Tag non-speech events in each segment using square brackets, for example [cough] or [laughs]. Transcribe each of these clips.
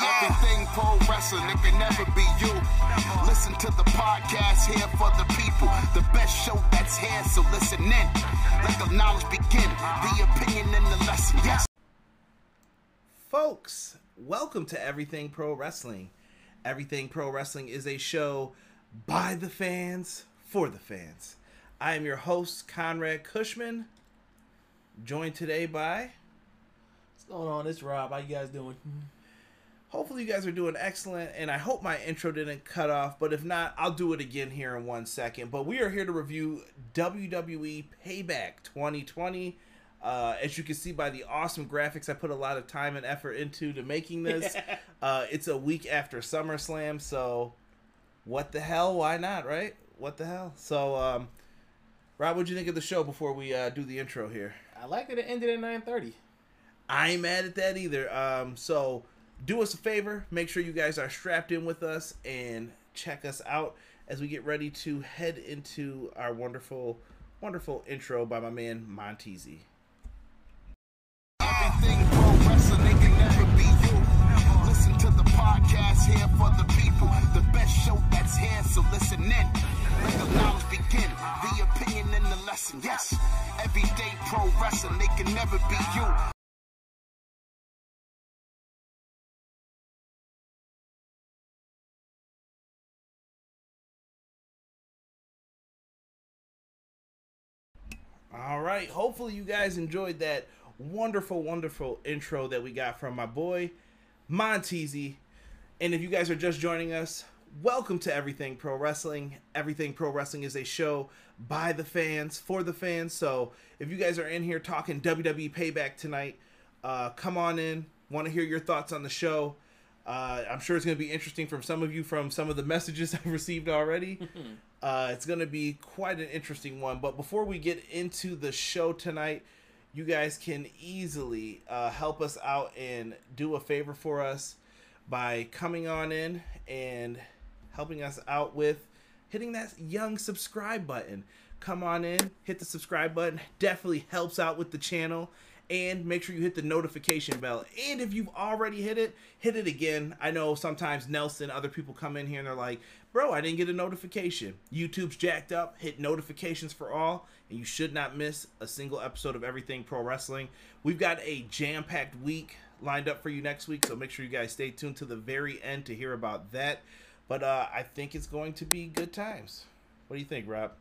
everything pro wrestling. It can never be you. Listen to the podcast here for the people. The best show that's here, so listen in. Let the knowledge begin. The opinion and the lesson. Yes. Folks, welcome to Everything Pro Wrestling. Everything Pro Wrestling is a show by the fans for the fans. I am your host, Conrad Cushman, joined today by. What's going on? It's Rob. How you guys doing? Hopefully, you guys are doing excellent, and I hope my intro didn't cut off. But if not, I'll do it again here in one second. But we are here to review WWE Payback 2020. Uh, as you can see by the awesome graphics, I put a lot of time and effort into to making [laughs] this. uh, it's a week after SummerSlam, so what the hell? Why not, right? What the hell? So, um, Rob, what'd you think of the show before we uh, do the intro here? I like that it ended at nine thirty. I ain't mad at that either. Um, so do us a favor, make sure you guys are strapped in with us and check us out as we get ready to head into our wonderful, wonderful intro by my man the podcast here for the people. The best show that's here, so listen in. Let the knowledge begin. The opinion and the lesson. Yes. Everyday pro wrestling, it can never be you. All right. Hopefully, you guys enjoyed that wonderful, wonderful intro that we got from my boy Montezi. And if you guys are just joining us, welcome to Everything Pro Wrestling. Everything Pro Wrestling is a show by the fans for the fans. So if you guys are in here talking WWE Payback tonight, uh, come on in. Want to hear your thoughts on the show. Uh, I'm sure it's going to be interesting from some of you from some of the messages [laughs] I've received already. [laughs] uh, it's going to be quite an interesting one. But before we get into the show tonight, you guys can easily uh, help us out and do a favor for us by coming on in and helping us out with hitting that young subscribe button. Come on in, hit the subscribe button. Definitely helps out with the channel. And make sure you hit the notification bell. And if you've already hit it, hit it again. I know sometimes Nelson, other people come in here and they're like, bro, I didn't get a notification. YouTube's jacked up. Hit notifications for all, and you should not miss a single episode of Everything Pro Wrestling. We've got a jam packed week lined up for you next week, so make sure you guys stay tuned to the very end to hear about that. But uh, I think it's going to be good times. What do you think, Rob?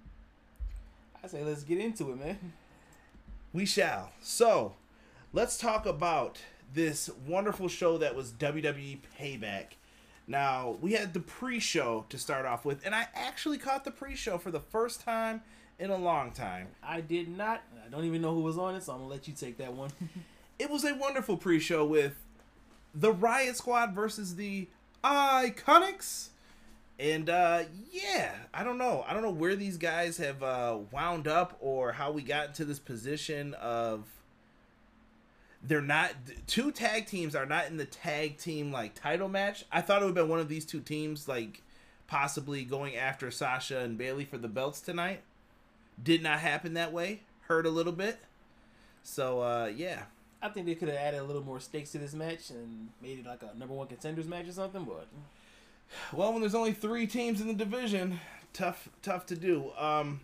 I say let's get into it, man. We shall. So, let's talk about this wonderful show that was WWE Payback. Now, we had the pre show to start off with, and I actually caught the pre show for the first time in a long time. I did not. I don't even know who was on it, so I'm gonna let you take that one. [laughs] [laughs] It was a wonderful pre show with the Riot Squad versus the Iconics. And uh, yeah, I don't know. I don't know where these guys have uh, wound up or how we got into this position of they're not two tag teams are not in the tag team like title match. I thought it would have been one of these two teams like possibly going after Sasha and Bayley for the belts tonight. Did not happen that way. Hurt a little bit. So uh, yeah, I think they could have added a little more stakes to this match and made it like a number one contenders match or something. But Well, when there's only three teams in the division, tough, tough to do. Um,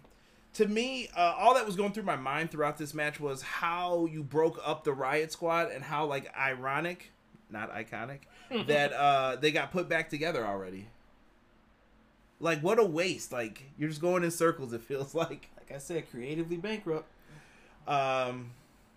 to me, uh, all that was going through my mind throughout this match was how you broke up the Riot Squad and how like ironic, not iconic, [laughs] that uh, they got put back together already. Like what a waste! Like you're just going in circles. It feels like. like I said, creatively bankrupt. Um,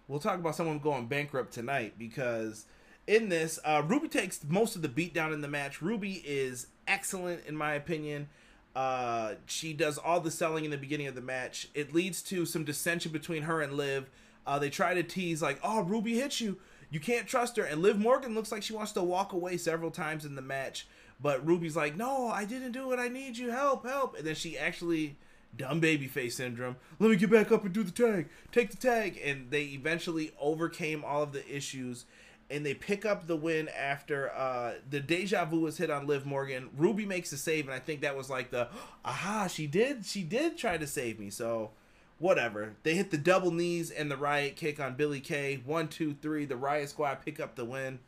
we'll talk about someone going bankrupt tonight because in this, uh, Ruby takes most of the beat down in the match. Ruby is excellent in my opinion. Uh, she does all the selling in the beginning of the match. It leads to some dissension between her and Liv. Uh, they try to tease like, "Oh, Ruby hits you. You can't trust her." And Liv Morgan looks like she wants to walk away several times in the match. But Ruby's like, no, I didn't do it. I need you. Help, help. And then she actually, dumb baby face syndrome, let me get back up and do the tag. Take the tag. And they eventually overcame all of the issues. And they pick up the win after uh, the deja vu was hit on Liv Morgan. Ruby makes a save, and I think that was like the, aha, she did, she did try to save me. So, whatever. They hit the double knees and the riot kick on Billie Kay. One, two, three. The Riot Squad pick up the win.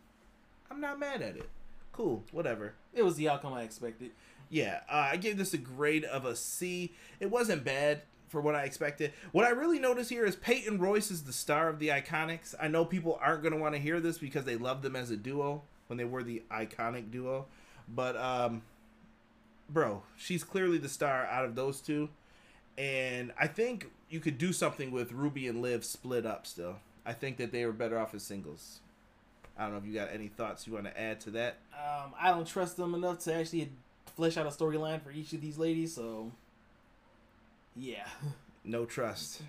I'm not mad at it. Cool, whatever. It was the outcome I expected. Yeah, uh, I gave this a grade of a C. It wasn't bad for what I expected. What I really notice here is Peyton Royce is the star of the Iconics. I know people aren't going to want to hear this because they love them as a duo when they were the iconic duo. But, um, bro, she's clearly the star out of those two. And I think you could do something with Ruby and Liv split up still. I think that they were better off as singles. I don't know if you got any thoughts you want to add to that. Um, I don't trust them enough to actually flesh out a storyline for each of these ladies, so yeah. No trust.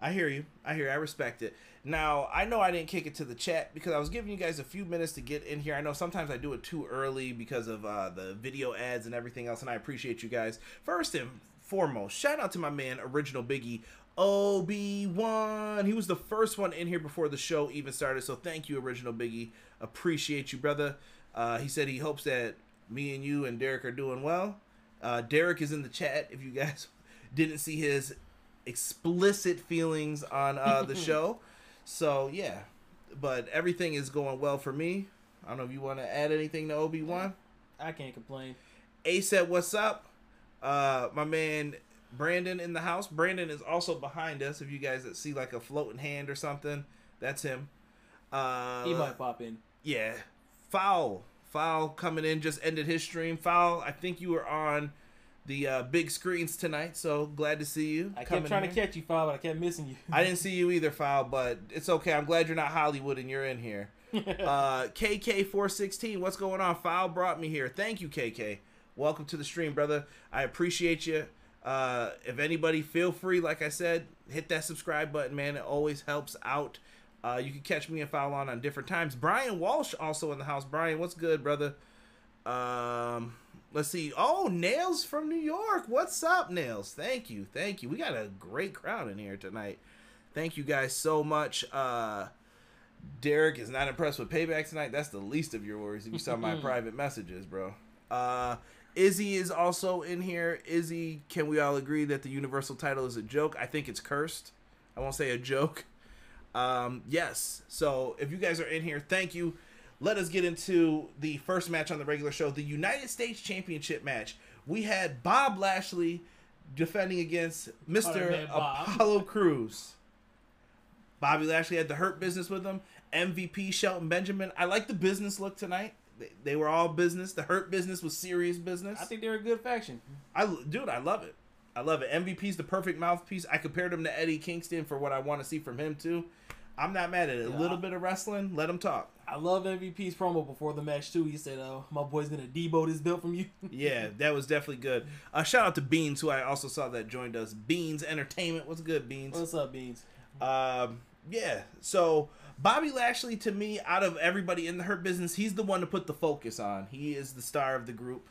I hear you. I hear. I respect it. Now I know I didn't kick it to the chat because I was giving you guys a few minutes to get in here. I know sometimes I do it too early because of uh, the video ads and everything else, and I appreciate you guys. First and foremost, shout out to my man Original Biggie Obi Wan. He was the first one in here before the show even started, so thank you, Original Biggie. Appreciate you, brother. Uh, he said he hopes that me and you and Derek are doing well. Uh, Derek is in the chat if you guys didn't see his explicit feelings on uh, the [laughs] show. So yeah, but everything is going well for me. I don't know if you want to add anything to Obi Wan. I can't complain. A said, "What's up?" Uh, my man Brandon in the house. Brandon is also behind us. If you guys that see like a floating hand or something, that's him. Uh, He might pop in. yeah, foul, foul coming in. Just ended his stream. Foul. I think you were on the uh, big screens tonight, so glad to see you. I kept trying here. to catch you, File, but I kept missing you. I didn't see you either, File, but it's okay. I'm glad you're not Hollywood and you're in here. [laughs] Uh, KK416, what's going on? File brought me here. Thank you, KK. Welcome to the stream, brother. I appreciate you. Uh, if anybody, feel free, like I said, hit that subscribe button, man. It always helps out. Uh, you can catch me and Foul on on different times. Brian Walsh also in the house. Brian, what's good, brother? Um, let's see. Oh, Nails from New York. What's up, Nails? Thank you, thank you. We got a great crowd in here tonight. Thank you guys so much. Uh, Derek is not impressed with payback tonight. That's the least of your worries. If you saw my private messages, bro. Uh, Izzy is also in here. Izzy, can we all agree that the Universal title is a joke? I think it's cursed. I won't say a joke. Um, yes. So if you guys are in here, thank you. Let us get into the first match on the regular show, the United States Championship match. We had Bob Lashley defending against Mr. Bob. Apollo Crews. Bobby Lashley had the hurt business with him. MVP Shelton Benjamin. I like the business look tonight. They, they were all business. The hurt business was serious business. I think they're a good faction. I dude, I love it. I love it. MVP's the perfect mouthpiece. I compared him to Eddie Kingston for what I want to see from him too. I'm not mad at it. A little bit of wrestling, let him talk. I love MVP's promo before the match too. He said, "Uh, my boy's gonna debo this belt from you." [laughs] Yeah, that was definitely good. Uh, shout out to Beans, who I also saw that joined us. Beans Entertainment, what's good, Beans? What's up, Beans? Um, yeah. So Bobby Lashley, to me, out of everybody in the Hurt Business, he's the one to put the focus on. He is the star of the group.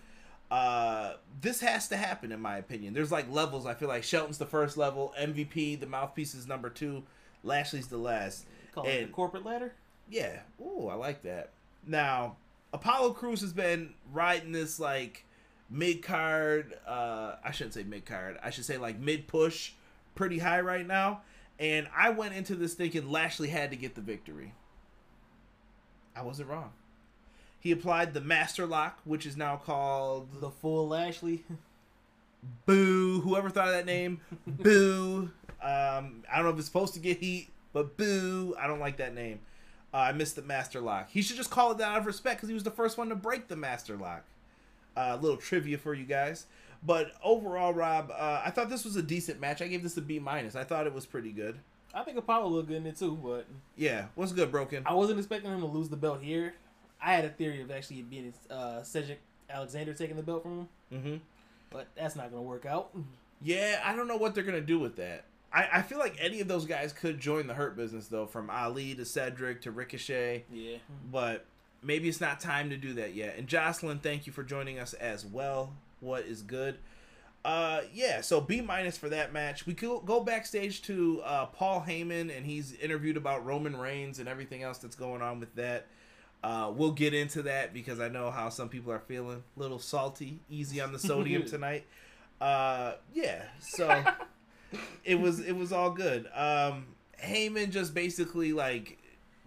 Uh, this has to happen, in my opinion. There's like levels. I feel like Shelton's the first level, MVP, the mouthpiece is number two, Lashley's the last. Call it the corporate ladder. Yeah. Ooh, I like that. Now, Apollo Crews has been riding this like mid card. Uh, I shouldn't say mid card. I should say like mid push, pretty high right now. And I went into this thinking Lashley had to get the victory. I wasn't wrong. He applied the master lock, which is now called The full Lashley. Boo. Whoever thought of that name, [laughs] Boo. Um, I don't know if it's supposed to get heat, but Boo. I don't like that name. Uh, I missed the master lock. He should just call it that out of respect because he was the first one to break the master lock. A little trivia for you guys. But overall, Rob, uh, I thought this was a decent match. I gave this a B minus. I thought it was pretty good. I think Apollo looked good in it too, but Yeah, what's good, Broken? I wasn't expecting him to lose the belt here. I had a theory of actually being uh, Cedric Alexander taking the belt from him, Mm-hmm. but that's not gonna work out. Yeah, I don't know what they're gonna do with that. I, I feel like any of those guys could join the Hurt Business though, from Ali to Cedric to Ricochet. Yeah, But maybe it's not time to do that yet. And Jocelyn, thank you for joining us as well. What is good? Uh, yeah, so B minus for that match. We could go backstage to uh, Paul Heyman, and he's interviewed about Roman Reigns and everything else that's going on with that. Uh, we'll get into that because I know how some people are feeling a little salty, easy on the sodium [laughs] tonight. Uh, yeah, so [laughs] it was it was all good. Um, Heyman just basically like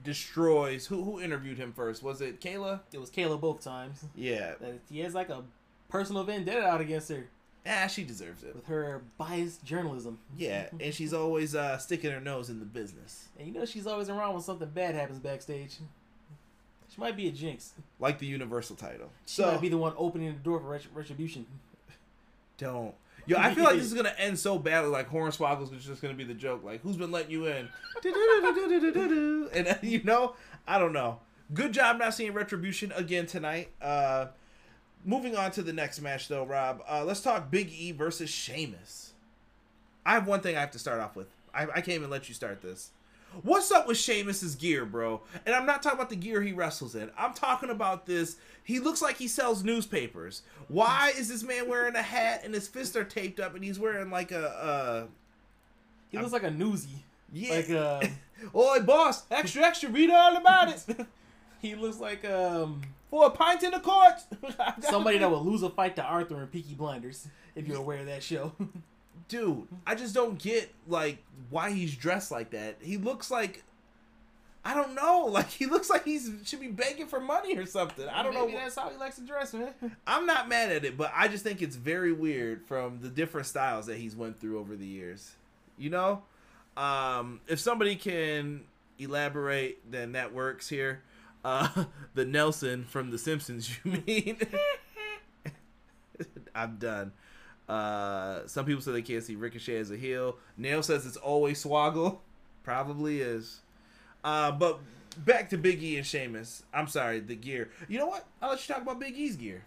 destroys. Who who interviewed him first? Was it Kayla? It was Kayla both times. Yeah, he has like a personal vendetta out against her ah, she deserves it. with her biased journalism. Yeah, [laughs] and she's always uh, sticking her nose in the business, And you know she's always around when something bad happens backstage. She might be a jinx. like the Universal title. She So might be the one opening the door for retribution. don't. Yo, I feel like this is [laughs] gonna end so badly. Like Hornswoggles is just gonna be the joke. Like, who's been letting you in? [laughs] and [laughs] you know, I don't know. Good job not seeing Retribution again tonight. Uh, moving on to the next match, though, Rob. Uh, let's talk Big E versus Sheamus. I have one thing I have to start off with. I, I can't even let you start this. What's up with Sheamus's gear, bro? And I'm not talking about the gear he wrestles in. I'm talking about this. He looks like he sells newspapers. Why is this man wearing a hat and his fists are taped up and he's wearing like a He looks like a newsie. uh yeah. Like uh, [laughs] Oi, boss, extra, extra, read all about it. [laughs] he looks like um For a pint in the court. [laughs] somebody that would lose a fight to Arthur and Peaky Blinders. If you're aware of that show. Dude, I just don't get like why he's dressed like that. He looks like I don't know, [laughs] like he looks like he's should be begging for money or something. I don't Maybe know. that's how he likes to dress, man. [laughs] I'm not mad at it, but I just think it's very weird from the different styles that he's went through over the years. You know, um, if somebody can elaborate, then that works here. Uh, [laughs] the Nelson from The Simpsons, you mean? I'm done. Uh, some people say they can't see Ricochet as a heel. Nail says it's always Swoggle. Probably is. Uh, but back to Big E and Sheamus. I'm sorry, the gear. You know what? I'll let you talk about Big E's gear.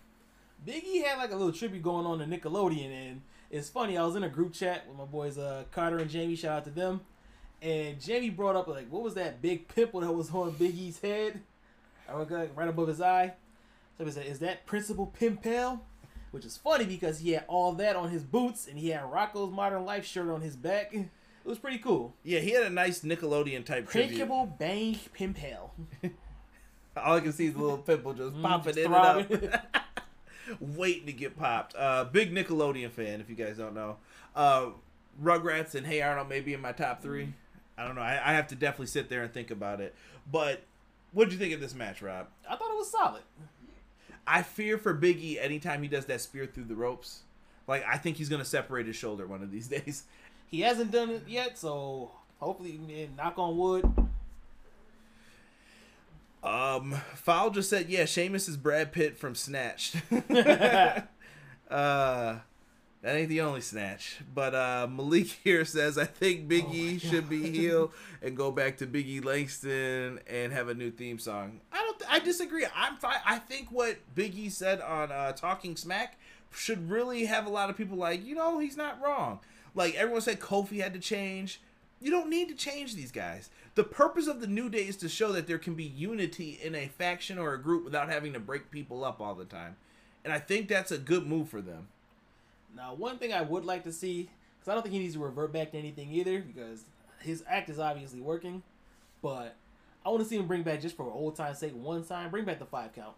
Big E had like a little tribute going on to Nickelodeon, and it's funny. I was in a group chat with my boys uh, Carter and Jamie. Shout out to them. And Jamie brought up like, what was that big pimple that was on Big E's head? I look like right above his eye. So he said, "Is that Principal Pimpel?" Which is funny because he had all that on his boots, and he had Rocko's Modern Life shirt on his back. It was pretty cool. Yeah, he had a nice Nickelodeon type. Principal Bang Pimpel. [laughs] All I can see is a little pimple just Mm, popping just in and up, [laughs] waiting to get popped. Uh, big Nickelodeon fan, if you guys don't know. Uh, Rugrats and Hey Arnold may be in my top three. I don't know. I, I have to definitely sit there and think about it. But what did you think of this match, Rob? I thought it was solid. I fear for Big E anytime he does that spear through the ropes. Like I think he's gonna separate his shoulder one of these [laughs] days. He hasn't done it yet, so hopefully, man, knock on wood. Um, Foul just said, yeah, Sheamus is Brad Pitt from Snatched. [laughs] [laughs] uh, that ain't the only Snatch. But uh, Malik [laughs] here says, I think Big Oh E should be [laughs] heeled and go back to Big E Langston and have a new theme song. I don't. Th- I disagree. I'm fine. I think what Big E said on uh, Talking Smack should really have a lot of people like, you know, he's not wrong. Like everyone said, Kofi had to change. You don't need to change these guys. The purpose of the New Day is to show that there can be unity in a faction or a group without having to break people up all the time. And I think that's a good move for them. Now, one thing I would like to see, because I don't think he needs to revert back to anything either, because his act is obviously working. But I want to see him bring back just for old time's sake, one time, bring back the five count.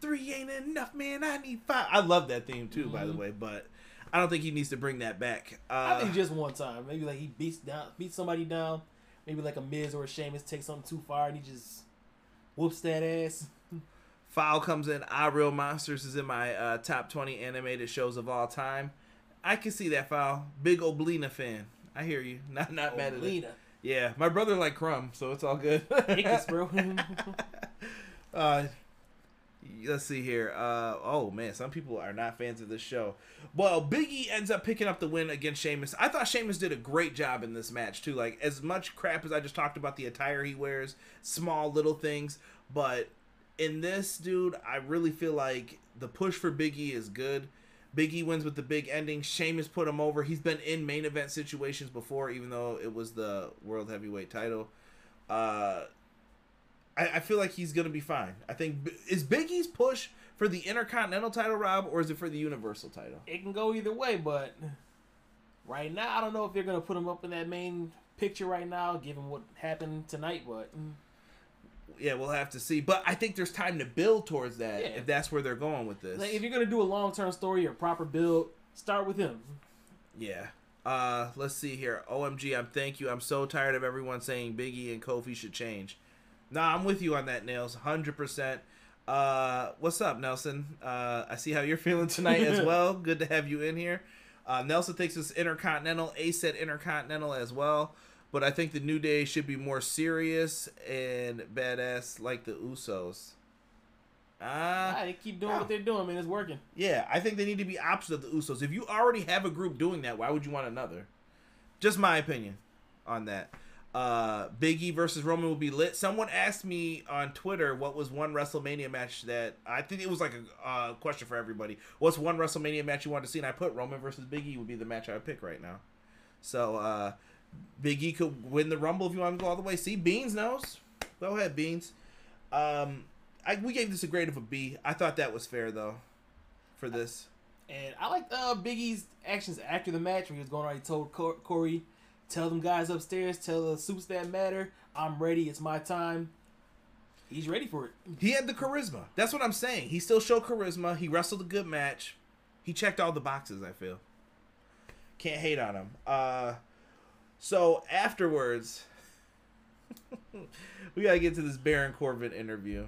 Three ain't enough, man. I need five. I love that theme too, by the Mhm. way, but I don't think he needs to bring that back. Uh, I think just one time, maybe like he beats down, beats somebody down, maybe like a Miz or a Sheamus takes something too far and he just whoops that ass. Foul comes in. I Real Monsters is in my uh, top 20 animated shows of all time. I can see that, Foul. Big Oblina fan. I hear you. [laughs] Not not mad at it. Yeah, my brother like Krumm, so it's all good. Ickis, bro. [laughs] [laughs] uh, let's see here. Uh, oh man, some people are not fans of this show. Well, Biggie ends up picking up the win against Sheamus. I thought Sheamus did a great job in this match too. Like as much crap as I just talked about the attire he wears, small little things, but in this dude, I really feel like the push for Biggie is good. Biggie wins with the big ending. Sheamus put him over. He's been in main event situations before, even though it was the world heavyweight title. Uh, I, I feel like he's gonna be fine. I think is Biggie's push for the Intercontinental title, Rob, or is it for the Universal title? It can go either way, but right now I don't know if they're gonna put him up in that main picture right now, given what happened tonight. But Yeah, we'll have to see. But I think there's time to build towards that Yeah. if that's where they're going with this. like, if you're gonna do a long term story or proper build, start with him. Yeah. Uh, let's see here. OMG, I'm thank you. I'm so tired of everyone saying Biggie and Kofi should change. Nah, I'm with you on that, Nails. Hundred percent. Uh, what's up, Nelson? Uh, I see how you're feeling tonight as [laughs] well. Good to have you in here. Uh, Nelson thinks it's Intercontinental. A said Intercontinental as well. But I think the New Day should be more serious and badass like the Usos. Ah, Ah, they keep doing what they're doing, man. It's working. yeah, I think they need to be opposite of the Usos. If you already have a group doing that, why would you want another? Just my opinion on that. Uh, Big E versus Roman will be lit. Someone asked me on Twitter what was one WrestleMania match that I think it was like a uh, question for everybody. What's one WrestleMania match you want to see? And I put Roman versus Big E would be the match I would pick right now. So uh, Big E could win the Rumble if you want to go all the way. See, Beans knows. Go ahead, Beans. Um, I, we gave this a grade of a B. I thought that was fair though, for this. And I like uh, Biggie's actions after the match when he was going on. He told Cor- Corey, "Tell them guys upstairs, tell the suits that matter, I'm ready. It's my time." He's ready for it. He had the charisma. That's what I'm saying. He still showed charisma. He wrestled a good match. He checked all the boxes. I feel. Can't hate on him. Uh, so afterwards, [laughs] we gotta get to this Baron Corbin interview.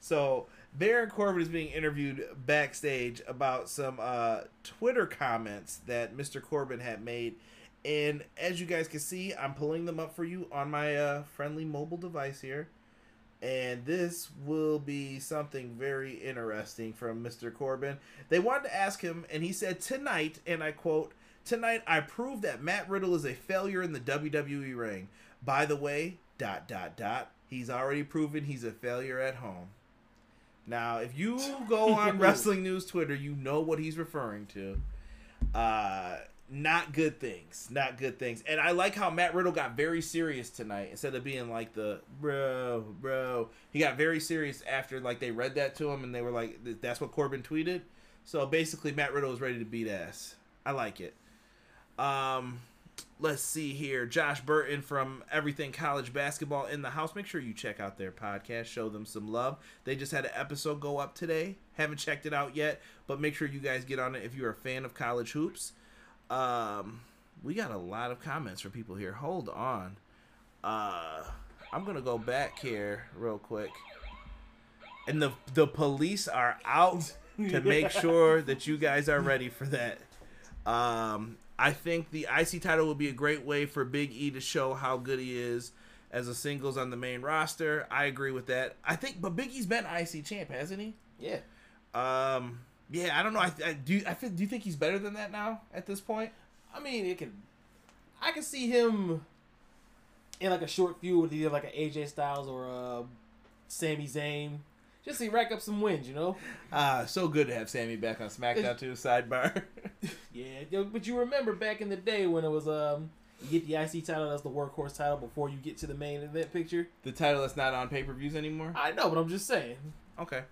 So Baron Corbin is being interviewed backstage about some uh, Twitter comments that Mr. Corbin had made, and as you guys can see, I'm pulling them up for you on my uh, friendly mobile device here. And this will be something very interesting from Mr. Corbin. They wanted to ask him, and he said, Tonight, and I quote, Tonight I proved that Matt Riddle is a failure in the WWE ring. By the way, dot, dot, dot, he's already proven he's a failure at home. Now, if you go [laughs] on Wrestling News Twitter, you know what he's referring to. Uh, not good things. Not good things. And I like how Matt Riddle got very serious tonight instead of being like the bro, bro. He got very serious after like they read that to him and they were like, that's what Corbin tweeted. So basically, Matt Riddle was ready to beat ass. I like it. Um, let's see here. Josh Burton from Everything College Basketball in the house. Make sure you check out their podcast. Show them some love. They just had an episode go up today. Haven't checked it out yet, but make sure you guys get on it if you're a fan of college hoops. Um, we got a lot of comments from people here. Hold on. Uh, I'm gonna go back here real quick. And the the police are out to make [laughs] sure that you guys are ready for that. Um, I think the IC title would be a great way for Big E to show how good he is as a singles on the main roster. I agree with that. I think, but Big E's been IC champ, hasn't he? Yeah. Um, yeah, I don't know. I, I do. I feel, do you think he's better than that now at this point? I mean, it can. I can see him in like a short feud with either like an AJ Styles or a Sami Zayn, just to rack up some wins, you know. Ah, so good to have Sami back on SmackDown too. Sidebar. [laughs] [laughs] Yeah, but you remember back in the day when it was um, you get the IC title as the workhorse title before you get to the main event picture. the title that's not on pay per views anymore. I know, but I'm just saying. Okay.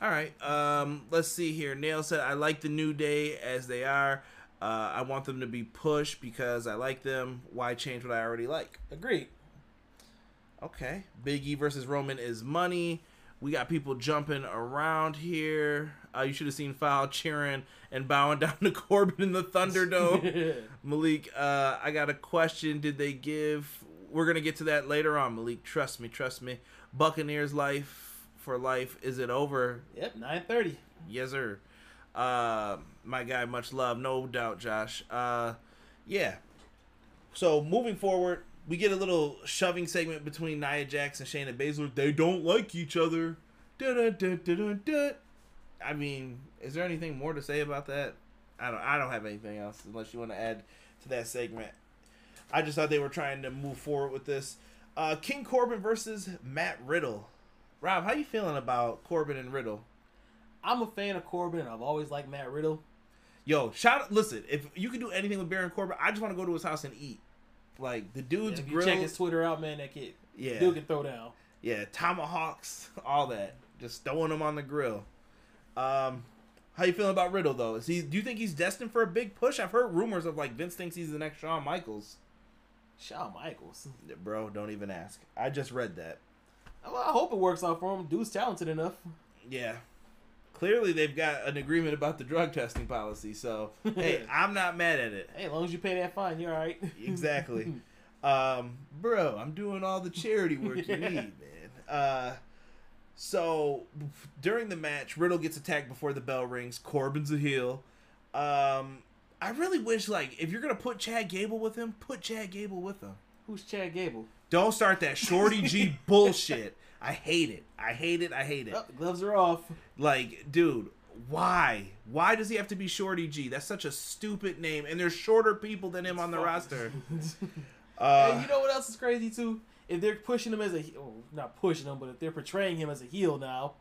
All right. Um, let's see here. Nail said, I like the New Day as they are. Uh, I want them to be pushed because I like them. Why change what I already like? Agreed. Okay. Big E versus Roman is money. We got people jumping around here. Uh, you should have seen Foul cheering and bowing [laughs] down to Corbin in the Thunderdome. [laughs] Malik, uh, I got a question. Did they give? We're gonna get to that later on. Malik, trust me, trust me. Buccaneers life for life. Is it over? Yep, nine thirty. Yes, sir. Uh, my guy, much love, no doubt, Josh. Uh, yeah. So moving forward, we get a little shoving segment between Nia Jax and Shayna Baszler. They don't like each other. Da-da-da-da-da-da. I mean, is there anything more to say about that? I don't. I don't have anything else unless you want to add to that segment. I just thought they were trying to move forward with this. Uh, King Corbin versus Matt Riddle. Rob, how you feeling about Corbin and Riddle? I'm a fan of Corbin, and I've always liked Matt Riddle. Yo, shout! Listen, if you can do anything with Baron Corbin, I just want to go to his house and eat. Like the dude's if you grill. check his Twitter out, man, that kid, yeah, dude can throw down. Yeah, tomahawks, all that. Just throwing them on the grill. Um, how you feeling about Riddle though? Is he? Do you think he's destined for a big push? I've heard rumors of like Vince thinks he's the next Shawn Michaels. Shawn Michaels. Bro, don't even ask. I just read that. Well, I hope it works out for him. Dude's talented enough. Yeah. Clearly, they've got an agreement about the drug testing policy. So, [laughs] hey, I'm not mad at it. Hey, as long as you pay that fine, you're all right. [laughs] Exactly. um, bro, I'm doing all the charity work you [laughs] need, man. Uh, so during the match, Riddle gets attacked before the bell rings. Corbin's a heel. Um, I really wish, like, if you're gonna put Chad Gable with him, put Chad Gable with him. Who's Chad Gable? Don't start that Shorty G bullshit. I hate it. I hate it. I hate it. Oh, gloves are off. Like, dude, why? Why does he have to be Shorty G? That's such a stupid name. And there's shorter people than him on the roster. [laughs] Uh, and you know what else is crazy too? If they're pushing him as a, oh, not pushing him, but if they're portraying him as a heel now,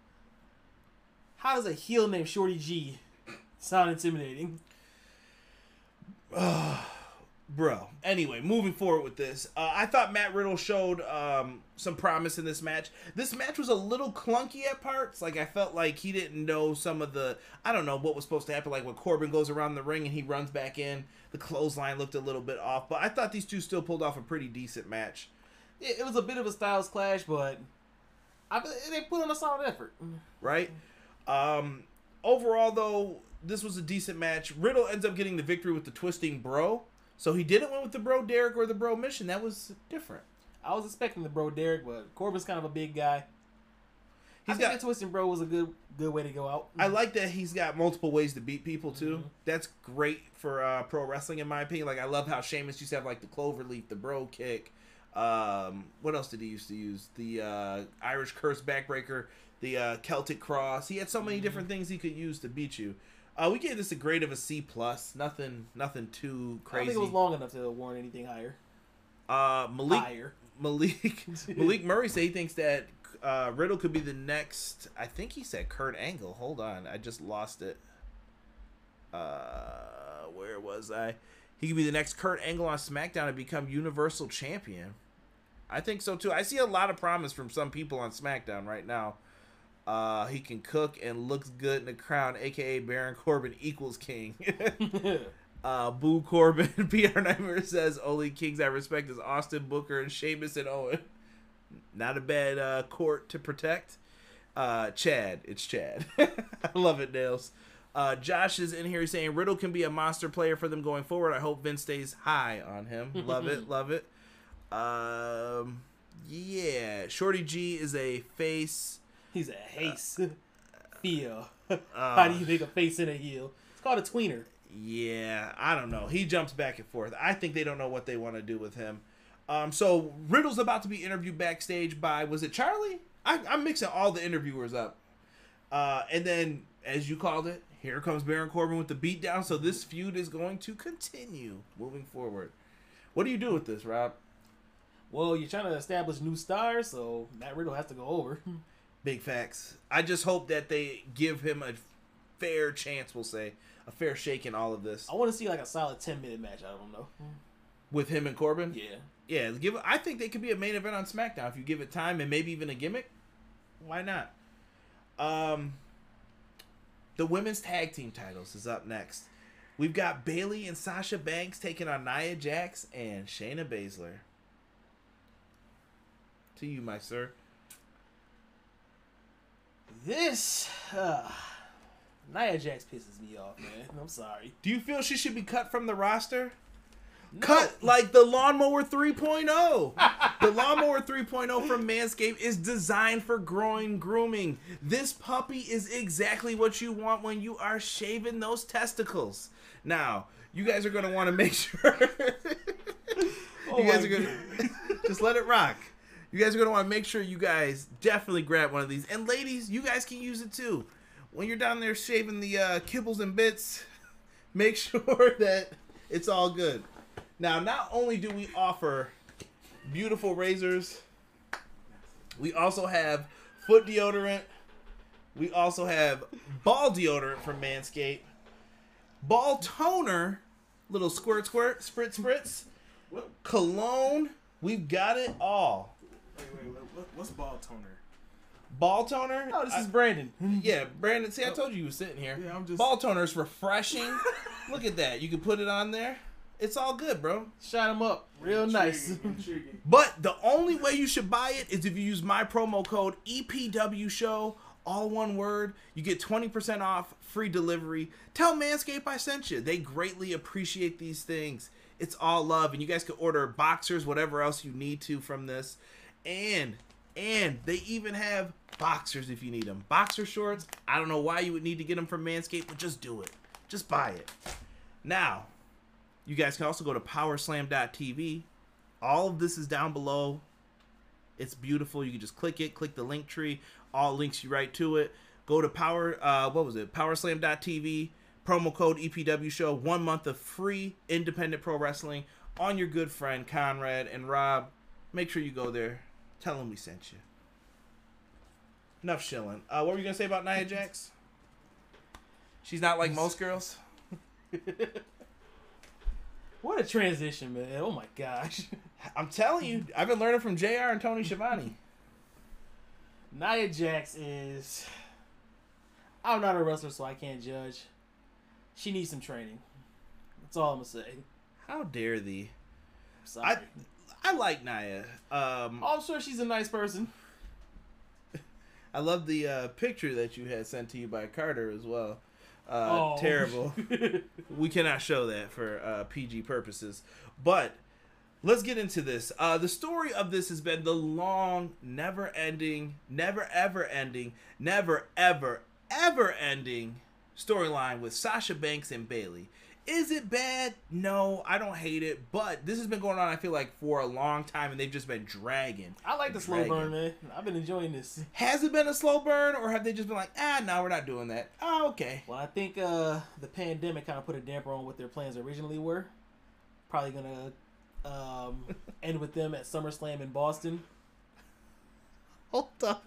how does a heel named Shorty G sound intimidating? [sighs] [sighs] [sighs] bro. Anyway, moving forward with this, uh, I thought Matt Riddle showed um, some promise in this match. This match was a little clunky at parts. Like I felt like he didn't know some of the I don't know what was supposed to happen. Like when Corbin goes around the ring and he runs back in, the clothesline looked a little bit off. But I thought these two still pulled off a pretty decent match. It, it was a bit of a styles clash, but I, they put on a solid effort. Right. Um, overall, though, this was a decent match. Riddle ends up getting the victory with the twisting bro. So he didn't win with the bro Derek or the bro mission. That was different. I was expecting the bro Derek, but Corbin's kind of a big guy. He's I think got the twisting bro was a good good way to go out. I like that he's got multiple ways to beat people too. Mhm. That's great for uh, pro wrestling, in my opinion. Like I love how Sheamus used to have like the clover leaf, the Brogue kick. Um, what else did he used to use? The uh, Irish curse backbreaker, the uh, Celtic cross. He had so many Mhm. different things he could use to beat you. Uh, we gave this a grade of a C plus. Nothing, nothing too crazy. I think it was long enough to warrant anything higher. Uh, Malik Higher. Malik [laughs] Malik Murray said he thinks that uh, Riddle could be the next. I think he said Kurt Angle. Hold on, I just lost it. Uh, where was I? He could be the next Kurt Angle on SmackDown and become Universal Champion. I think so too. I see a lot of promise from some people on SmackDown right now. Uh, he can cook and looks good in the crown, aka Baron Corbin equals king. [laughs] [laughs] Uh, Boo Corbin, [laughs] PR Nightmare says only kings I respect is Austin Booker and Sheamus and Owen. Not a bad uh, court to protect. Uh, Chad, it's Chad. I love it, Nails. Uh, Josh is in here saying Riddle can be a monster player for them going forward. I hope Vince stays high on him. Love it, love it. Um, yeah, Shorty G is a face. He's a haste. Feel. Uh, [laughs] How do you make a face in a heel? It's called a tweener. Yeah, I don't know. He jumps back and forth. I think they don't know what they want to do with him. Um, so Riddle's about to be interviewed backstage by was it Charlie? I, I'm mixing all the interviewers up. Uh, and then, as you called it, here comes Baron Corbin with the beatdown. So this feud is going to continue moving forward. What do you do with this, Rob? Well, you're trying to establish new stars, so Matt Riddle has to go over. [laughs] Big facts. I just hope that they give him a fair chance. We'll say a fair shake in all of this I want to see like a solid 10 minute match. I don't know. with him and Corbin. Yeah. Yeah, give. I think they could be a main event on SmackDown if you give it time and maybe even a gimmick. Why not? Um, the women's tag team titles is up next. We've got Bayley and Sasha Banks taking on Nia Jax and Shayna Baszler. To you, my sir. This. Uh, Nia Jax pisses me off, man. I'm sorry. Do you feel she should be cut from the roster? No. Cut like the Lawnmower 3.0. [laughs] the Lawnmower 3.0 from Manscaped is designed for growing grooming. This puppy is exactly what you want when you are shaving those testicles. Now, you guys are going to want to make sure. [laughs] Oh you guys are going to [laughs] just let it rock. You guys are going to want to make sure you guys definitely grab one of these. And ladies, you guys can use it too. When you're down there shaving the uh, kibbles and bits, [laughs] make [laughs] sure that it's all good. Now, not only do we offer beautiful razors, we also have foot deodorant. We also have ball deodorant from Manscaped. Ball toner, little squirt, squirt, spritz, spritz. Cologne. We've got it all. Wait, wait, wait, what, What's ball toner? Ball toner. Oh, this I- is Brandon. yeah, Brandon. See, I told you you were sitting here. Yeah, I'm just- Ball toner is refreshing. [laughs] Look at that. You can put it on there. It's all good, bro. Shot him up real nice. Intriguing, [laughs] Intriguing. But the only way you should buy it is if you use my promo code EPW Show, all one word. You get 20% off, free delivery. Tell Manscaped I sent you. They greatly appreciate these things. It's all love, and you guys can order boxers, whatever else you need to from this. And and they even have boxers if you need them. Boxer shorts. I don't know why you would need to get them from Manscaped, but just do it. Just buy it. Now, you guys can also go to powerslam.tv. All of this is down below. It's beautiful. You can just click it, click the link tree. All links you right to it. Go to power uh what was it? powerslam.tv. Promo code EPW show. One month of free independent pro wrestling on your good friend Conrad and Rob. Make sure you go there. Tell them we sent you. Enough shilling. Uh, what were you gonna say about Nia [laughs] Jax? She's not like most girls. [laughs] What a transition, man. Oh my gosh. [laughs] I'm telling you, I've been learning from Jr. and Tony Schiavone. Nia Jax is. I'm not a wrestler, so I can't judge. She needs some training. That's all I'm gonna say. How dare thee? Sorry. I I like Naya. Um, I'm sure she's a nice person. I love the uh, picture that you had sent to you by Carter as well. Uh, Oh. Terrible. [laughs] we cannot show that for uh, PG purposes. But let's get into this. Uh, the story of this has been the long, never ending, never ever ending, never ever ever ending storyline with Sasha Banks and Bayley. Is it bad? No, I don't hate it. But this has been going on, I feel like, for a long time, and they've just been dragging. I like the slow burn, man. I've been enjoying this. Has it been a slow burn, or have they just been like, ah, no, we're not doing that? Oh, okay. Well, I think uh, the pandemic kind of put a damper on what their plans originally were. Probably gonna um, [laughs] end with them at SummerSlam in Boston. Hold on.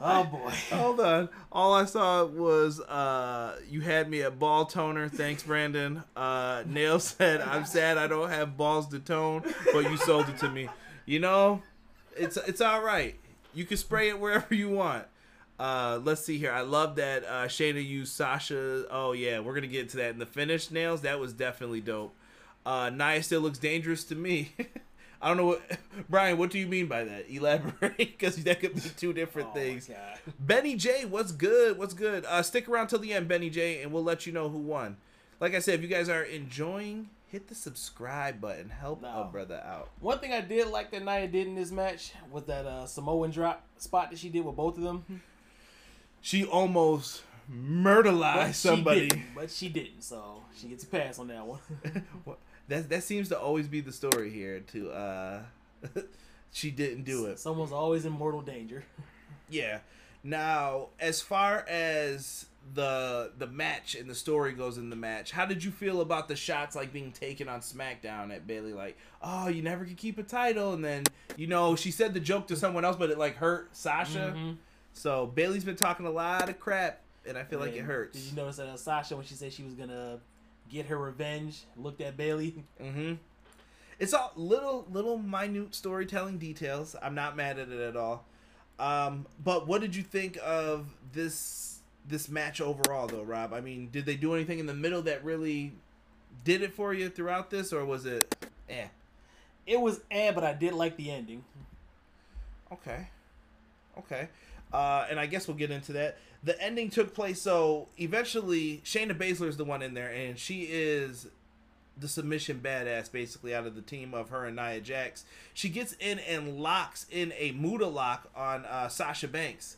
Oh boy. [laughs] Hold on. All I saw was uh, you had me at ball toner. Thanks, Brandon. Uh, Nail [laughs] said, I'm sad I don't have balls to tone, but you sold it to me. You know, it's it's all right. You can spray it wherever you want. Uh, let's see here. I love that uh, Shayna used Sasha. Oh yeah, we're gonna get to that in the finish nails. That was definitely dope. Uh, Nia still looks dangerous to me. [laughs] I don't know what [laughs] Brian. What do you mean by that? Elaborate, [laughs] because that could be two different Oh, things. Benny J, what's good? What's good? Uh, stick around till the end, Benny J, and we'll let you know who won. Like I said, if you guys are enjoying, hit the subscribe button. Help No. a brother out. One thing I did like that Nia did in this match was that uh, Samoan drop spot that she did with both of them. [laughs] She almost murderized somebody. but she didn't, so she gets a pass on that one. That that seems to always be the story here. To uh, [laughs] she didn't do it. Someone's always in mortal danger. [laughs] Yeah. Now, as far as the the match and the story goes in the match, how did you feel about the shots like being taken on SmackDown at Bayley? Like, oh, you never could keep a title, and then you know she said the joke to someone else, but it like hurt Sasha. Mhm. So Bayley's been talking a lot of crap, and I feel like it And hurts. Did you notice that uh, Sasha, when she said she was gonna get her revenge, looked at Bayley? [laughs] Mm-hmm. It's all little, little minute storytelling details. I'm not mad at it at all. Um, but what did you think of this this match overall, though, Rob? I mean, did they do anything in the middle that really did it for you throughout this, or was it, eh? It was eh, but I did like the ending. Okay, okay. Uh, and I guess we'll get into that. The ending took place. So eventually, Shayna Baszler is the one in there, and she is the submission badass, basically out of the team of her and Nia Jax. She gets in and locks in a Muta lock on uh, Sasha Banks.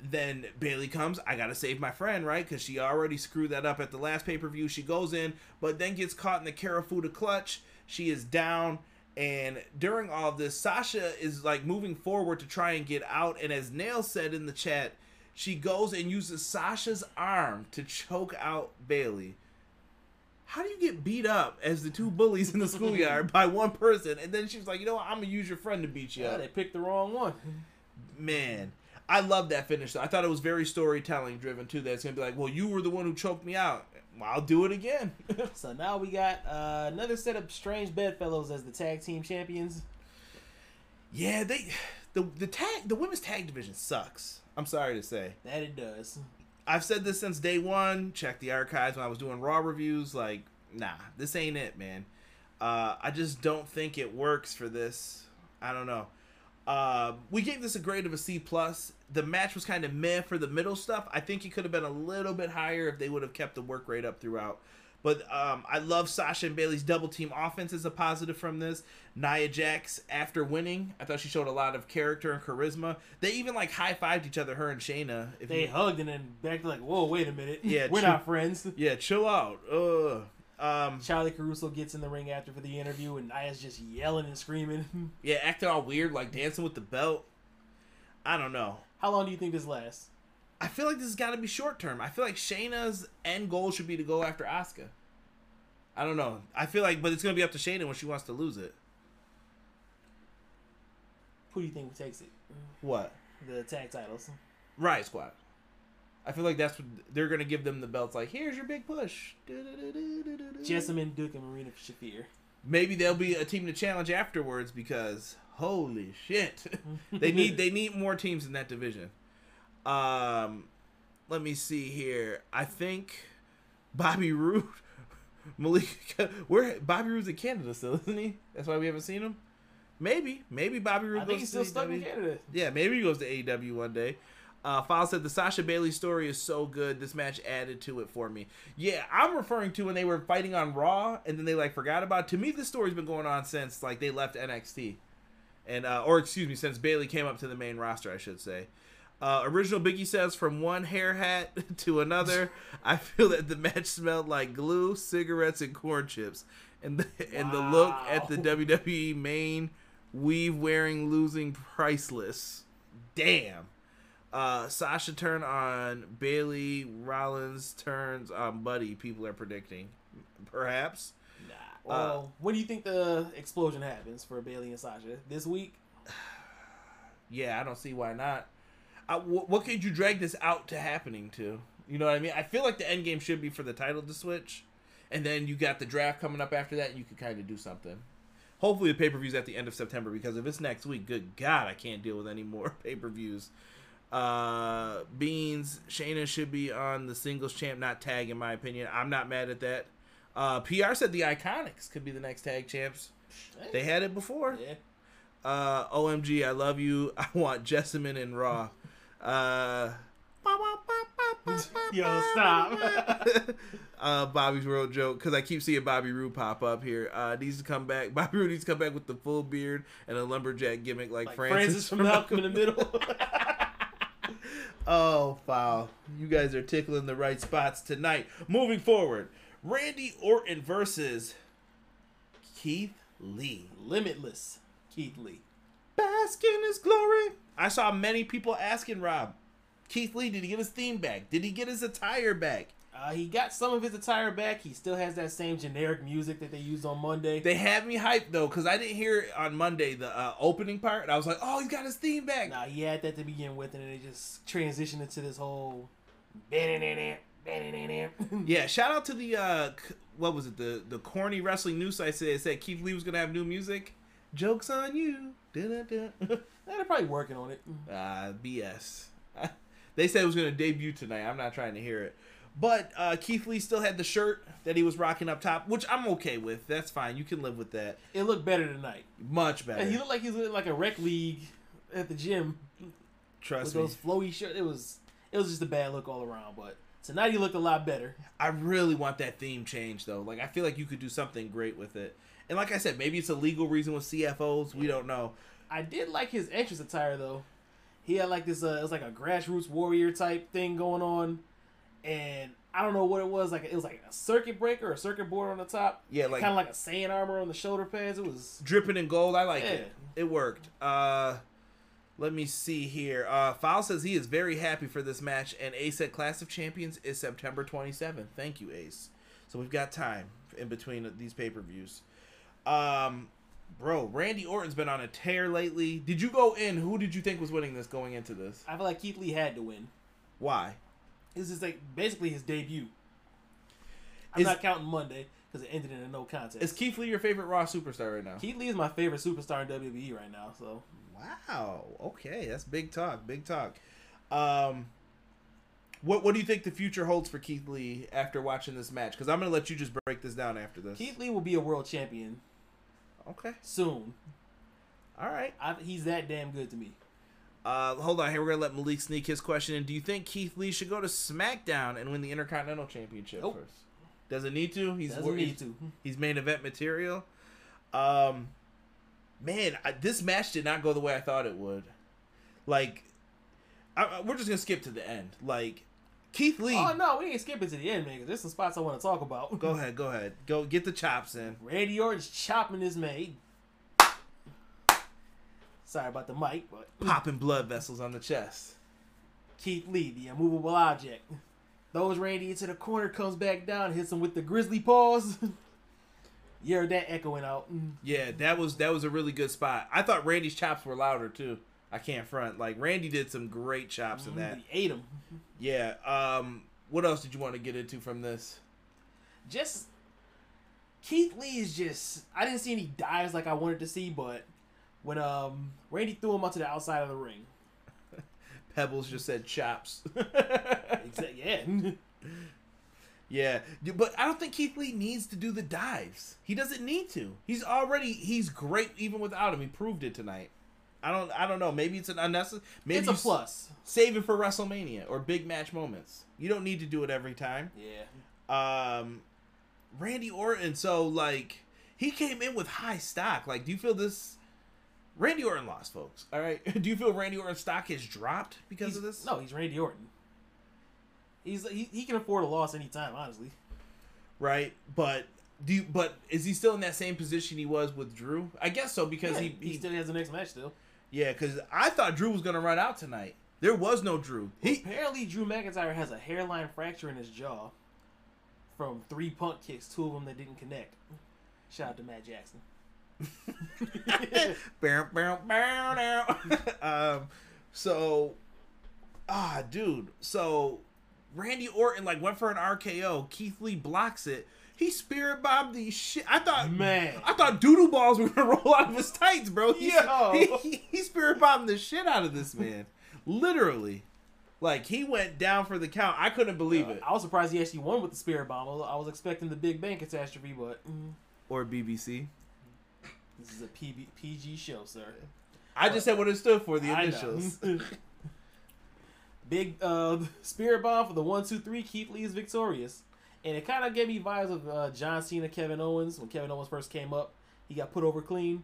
Then Bayley comes. I gotta save my friend, right? Because she already screwed that up at the last pay per view. She goes in, but then gets caught in the Kirifuda clutch. She is down. And during all of this, Sasha is like moving forward to try and get out. And as Nail said in the chat, she goes and uses Sasha's arm to choke out Bayley. How do you get beat up as the two bullies in the schoolyard by one person? And then she was like, you know what? I'm going to use your friend to beat you Yeah, up. they picked the wrong one. Man, I love that finish. I thought it was very storytelling driven too. That's going to be like, well, you were the one who choked me out. Well, I'll do it again. [laughs] So now we got uh, another set of strange bedfellows as the tag team champions. Yeah, they the the tag the women's tag division sucks. I'm sorry to say. That it does. I've said this since day one. Check the archives when I was doing Raw reviews. Like, nah, this ain't it, man. Uh, I just don't think it works for this. I don't know. Uh, we gave this a grade of a C plus. The match was kind of meh for the middle stuff. I think it could have been a little bit higher if they would have kept the work rate up throughout. But um, I love Sasha and Bayley's double team offense as a positive from this. Nia Jax after winning, I thought she showed a lot of character and charisma. They even like high fived each other, her and Shayna. If They you- hugged and then back to like, whoa, wait a minute. Yeah, [laughs] we're not friends. yeah, chill out. Ugh. Um, Charly Caruso gets in the ring after for the interview, and Nia's just yelling and screaming. [laughs] yeah, acting all weird, like dancing with the belt. I don't know. How long do you think this lasts? I feel like this has got to be short term. I feel like Shayna's end goal should be to go after Asuka. I don't know. I feel like, but it's gonna be up to Shayna when she wants to lose it. Who do you think takes it? What? The tag titles. Riot Squad. I feel like that's what they're gonna give them the belts. Like, here's your big push. Jessamyn, Duke, and Marina Shafir. Maybe there'll be a team to challenge afterwards because holy shit, [laughs] they need they need more teams in that division. Um, let me see here. I think Bobby Roode, [laughs] Malik, where Bobby Roode's in Canada still, isn't he? That's why we haven't seen him. Maybe, maybe Bobby Roode I goes think he's to still stuck in Canada. Yeah, maybe he goes to AEW one day. Uh, File said the Sasha Bayley story is so good. This match added to it for me. Yeah, I'm referring to when they were fighting on Raw and then they like forgot about. It. To me, this story's been going on since like they left NXT, and uh, or excuse me, since Bayley came up to the main roster, I should say. Uh, original Biggie says from one hair hat [laughs] to another, I feel that the match smelled like glue, cigarettes, and corn chips, and the, and the look at the WWE main weave wearing losing priceless. Damn. Uh, Sasha turn on Bayley. Rollins turns on Buddy. People are predicting, perhaps. Nah. Well, when do you think the explosion happens for Bayley and Sasha? This week? [sighs] Yeah, I don't see why not. Wh- what could you drag this out to happening to? You know what I mean? I feel like the end game should be for the title to switch, and then you got the draft coming up after that, and you could kind of do something. Hopefully, the pay per views at the end of September because if it's next week, good God, I can't deal with any more [laughs] pay per views. Uh, Beans, Shayna should be on the singles champ, not tag, in my opinion. I'm not mad at that. Uh, PR said the Iconics could be the next tag champs. They had it before. Yeah. Uh, OMG, I love you. [laughs] I want Jessamyn and Raw. Uh, Yo, stop. [laughs] uh, Bobby's World joke because I keep seeing Bobby Roode pop up here. Uh, needs to come back. [laughs] Bobby Roode needs to come back with the full beard and a lumberjack gimmick like, like Francis, Francis from Malcolm in the Middle. [laughs] Oh, foul. You guys are tickling the right spots tonight. Moving forward, Randy Orton versus Keith Lee. Limitless. Keith Lee. Bask in his glory. I saw many people asking Rob, Keith Lee, did he get his theme back? Did he get his attire back? Uh, he got some of his attire back. He still has that same generic music that they used on Monday. They had me hyped though, because I didn't hear it on Monday the uh, opening part, and I was like, "Oh, he's got his theme back." Nah, he had that to begin with, and then it just transitioned into this whole. Yeah, [laughs] Yeah, shout out to the uh, what was it the the corny wrestling news site said it said Keith Lee was gonna have new music. Jokes on you. [laughs] They're probably working on it. uh, BS. [laughs] they said it was gonna debut tonight. I'm not trying to hear it. But uh, Keith Lee still had the shirt that he was rocking up top, which I'm okay with. That's fine. You can live with that. It looked better tonight. Much better. And he looked like he was in like a rec league at the gym Trust with me. those flowy shirts. It was it was just a bad look all around. But tonight he looked a lot better. I really want that theme change though. Like I feel like you could do something great with it. And like I said, maybe it's a legal reason with CFOs. We don't know. I did like his entrance attire though. He had like this uh it was like a grassroots warrior type thing going on. And I don't know what it was. Like it was like a circuit breaker or a circuit board on the top. Yeah, like kind of like a Saiyan armor on the shoulder pads. It was dripping in gold. I like it. Yeah. It worked. Uh let me see here. Uh Foul says he is very happy for this match and Ace at Clash of Champions is September 27th. Thank you, Ace. So we've got time in between these pay-per-views. Um bro, Randy Orton's been on a tear lately. Did you go in? Who did you think was winning this going into this? I feel like Keith Lee had to win. Why? This is like basically his debut. I'm Is- not counting Monday because it ended in a no contest. Is Keith Lee your favorite Raw superstar right now? Keith Lee is my favorite superstar in WWE right now. So Wow. Okay, that's big talk. Big talk. Um, what what do you think the future holds for Keith Lee after watching this match? Because I'm gonna let you just break this down after this. Keith Lee will be a world champion Okay. soon. All right. I, he's that damn good to me. Uh, hold on. Here we're gonna let Malik sneak his question in. Do you think Keith Lee should go to SmackDown and win the Intercontinental Championship Nope. first? Doesn't need to. He's Doesn't need to. He's main event material. Um, man, I, this match did not go the way I thought it would. Like, I, I- we're just gonna skip to the end. Like, Keith Lee. Oh no, we ain't skipping to the end, man. there's some spots I want to talk about. Go [laughs] ahead, go ahead, go get the chops in. Randy Orton's chopping his mate. Sorry about the mic, but [clears throat] Popping blood vessels on the chest. Keith Lee, the immovable object, throws Randy into the corner, comes back down, hits him with the grizzly paws. [laughs] you heard that echoing out. Mm. Yeah, that was that was a really good spot. I thought Randy's chops were louder too. I can't front. Like Randy did some great chops in that. He ate him. Yeah. Um. What else did you want to get into from this? Just Keith Lee is just. I didn't see any dives like I wanted to see, but when um Randy threw him out to the outside of the ring, [laughs] Pebbles just said chops. [laughs] Exa- yeah. yeah, Yeah, but I don't think Keith Lee needs to do the dives. He doesn't need to. He's already he's great even without him. He proved it tonight. I don't I don't know. Maybe it's an unnecessary. Maybe it's a plus. Save it for WrestleMania or big match moments. You don't need to do it every time. Yeah. um Randy Orton so like he came in with high stock like do you feel this Randy Orton lost folks all right [laughs] do you feel Randy Orton's stock has dropped because He's- of this No, he's Randy Orton. He's he, he can afford a loss anytime, honestly. right but do you but is he still in that same position he was with Drew I guess so because Yeah, he, he, he, still has the next match still. Yeah because I thought Drew was gonna run out tonight there was no Drew he Apparently, Drew McIntyre has a hairline fracture in his jaw from three punt kicks, two of them that didn't connect. Shout out to Matt Jackson. [laughs] Bow, bow, now. [laughs] um, so, ah, dude. So, Randy Orton like went for an RKO. Keith Lee blocks it. He spirit bombed the shit. I thought, Man. I thought doodle balls were gonna [laughs] roll out of his tights, bro. He, Yo. he, he, he spirit bombed the shit out of this man, literally. Like he went down for the count. I couldn't believe it. I was surprised he actually won with the Spirit Bomb. I was expecting the Big Bang catastrophe, but mm, Or BBC. this is a PB, PG show, sir. I just said what it stood for. The initials. [laughs] [laughs] Big uh, Spirit Bomb for the one, two, three. Keith Lee is victorious, and it kind of gave me vibes of uh, John Cena, Kevin Owens when Kevin Owens first came up. He got put over clean.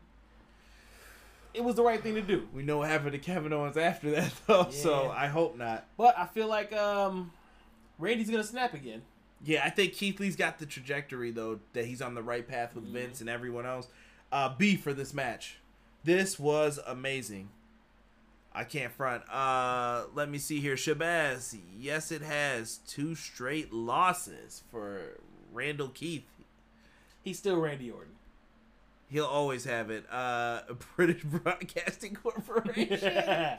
It was the right thing to do, We know what happened to Kevin Owens after that, [laughs] though. So I hope not. but I feel like um, Randy's gonna snap again. Yeah, I think Keith Lee's got the trajectory though that he's on the right path with Vince and everyone else. Uh, B for this match. This was amazing. I can't front. Uh, let me see here. Shabazz. Yes, it has two straight losses for Randall Keith. He's still Randy Orton. He'll always have it. Uh, [laughs] British Broadcasting Corporation. [laughs]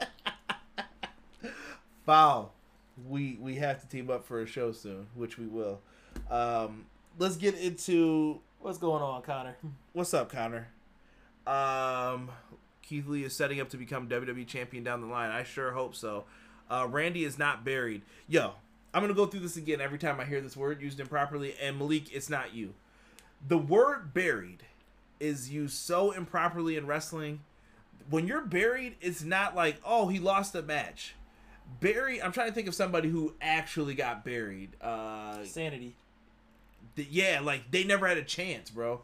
Foul. We we have to team up for a show soon, which we will. Um, let's get into What's going on, Connor? what's up, Connor. Um, Keith Lee is setting up to become WWE champion down the line. I sure hope so. Uh, Randy is not buried. Yo, I'm gonna go through this again every time I hear this word used improperly. And Malik, it's not you. The word buried is used so improperly in wrestling. When you're buried, it's not like, oh, he lost a match. Buried. I'm trying to think of somebody who actually got buried. Uh, Sanity. th- yeah, like they never had a chance, bro.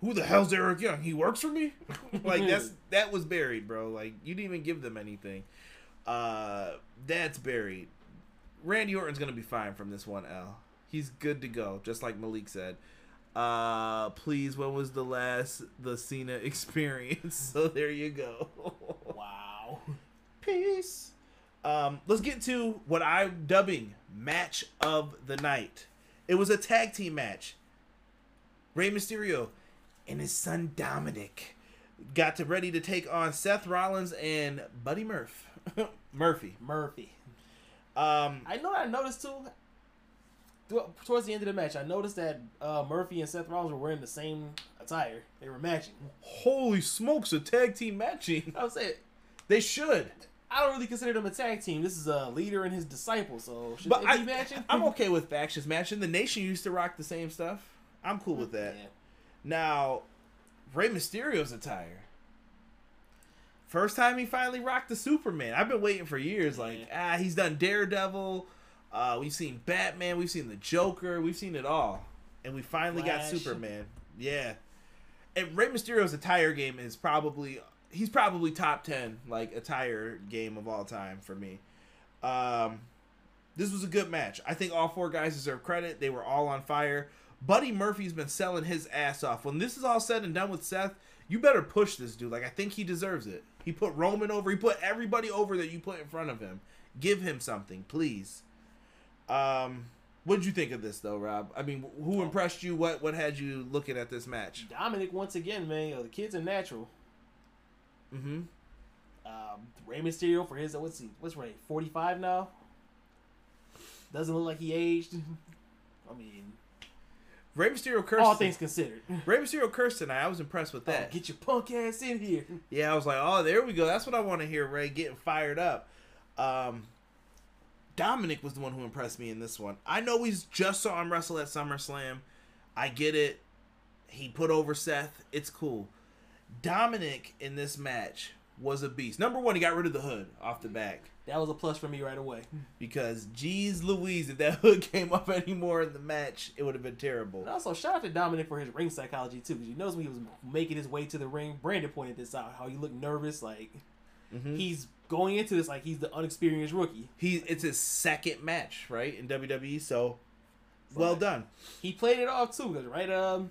Who the hell's Eric Young? He works for me. [laughs] like that's that was buried, bro. Like you didn't even give them anything. Uh, that's buried. Randy Orton's gonna be fine from this one L. He's good to go, just like Malik said. Uh, please, when was the last the Cena [laughs] experience? So there you go. [laughs] Wow. Peace. Um, let's get to what I'm dubbing match of the night. It was a tag team match. Rey Mysterio and his son Dominik got to ready to take on Seth Rollins and Buddy Murph. [laughs] Murphy. Murphy. Um, I know. I noticed too. towards the end of the match, I noticed that uh, Murphy and Seth Rollins were wearing the same attire. They were matching. Holy smokes, a tag team matching. I was say They should. I don't really consider them a tag team. This is a leader and his disciple, so should But they I, be matching? I'm okay with factions matching. The Nation used to rock the same stuff. I'm cool with that. Yeah. Now, Rey Mysterio's attire. First time he finally rocked the Superman. I've been waiting for years. Like, ah, he's done Daredevil. Uh, we've seen Batman. We've seen the Joker. We've seen it all, and we finally got Superman. Yeah, and Rey Mysterio's attire game is probably he's probably top ten like attire game of all time for me. Um, this was a good match. I think all four guys deserve credit. They were all on fire. Buddy Murphy's been selling his ass off. When this is all said and done with Seth, you better push this dude. Like I think he deserves it. He put Roman over. He put everybody over that you put in front of him. Give him something, please. Um, what did you think of this though, Rob? I mean, who impressed you? What what had you looking at this match? Dominik once again, man. Yo, the kid's a natural. Mm-hmm. Um, Rey Mysterio for his what's he? What's Rey Forty five now. Doesn't look like he aged. [laughs] I mean, Rey Mysterio cursed. all things considered. Rey Mysterio cursed tonight. I was impressed with Oh, that. get your punk ass in here. Yeah, I was like, oh, there we go. That's what I want to hear. Rey getting fired up. Um, Dominik was the one who impressed me in this one. I know we just saw him wrestle at SummerSlam. I get it. He put over Seth. It's cool. Dominik in this match was a beast. Number one, he got rid of the hood off the back That was a plus for me right away. because, geez, Louise, if that [laughs] hood came up anymore in the match, it would have been terrible. And also, shout out to Dominik for his ring psychology too, because you notice when he was making his way to the ring, Brandon pointed this out. How he looked nervous, like Mhm. he's going into this like he's the unexperienced rookie. He it's his second match, right, in WWE. So, well done. He played it off too, because right, um,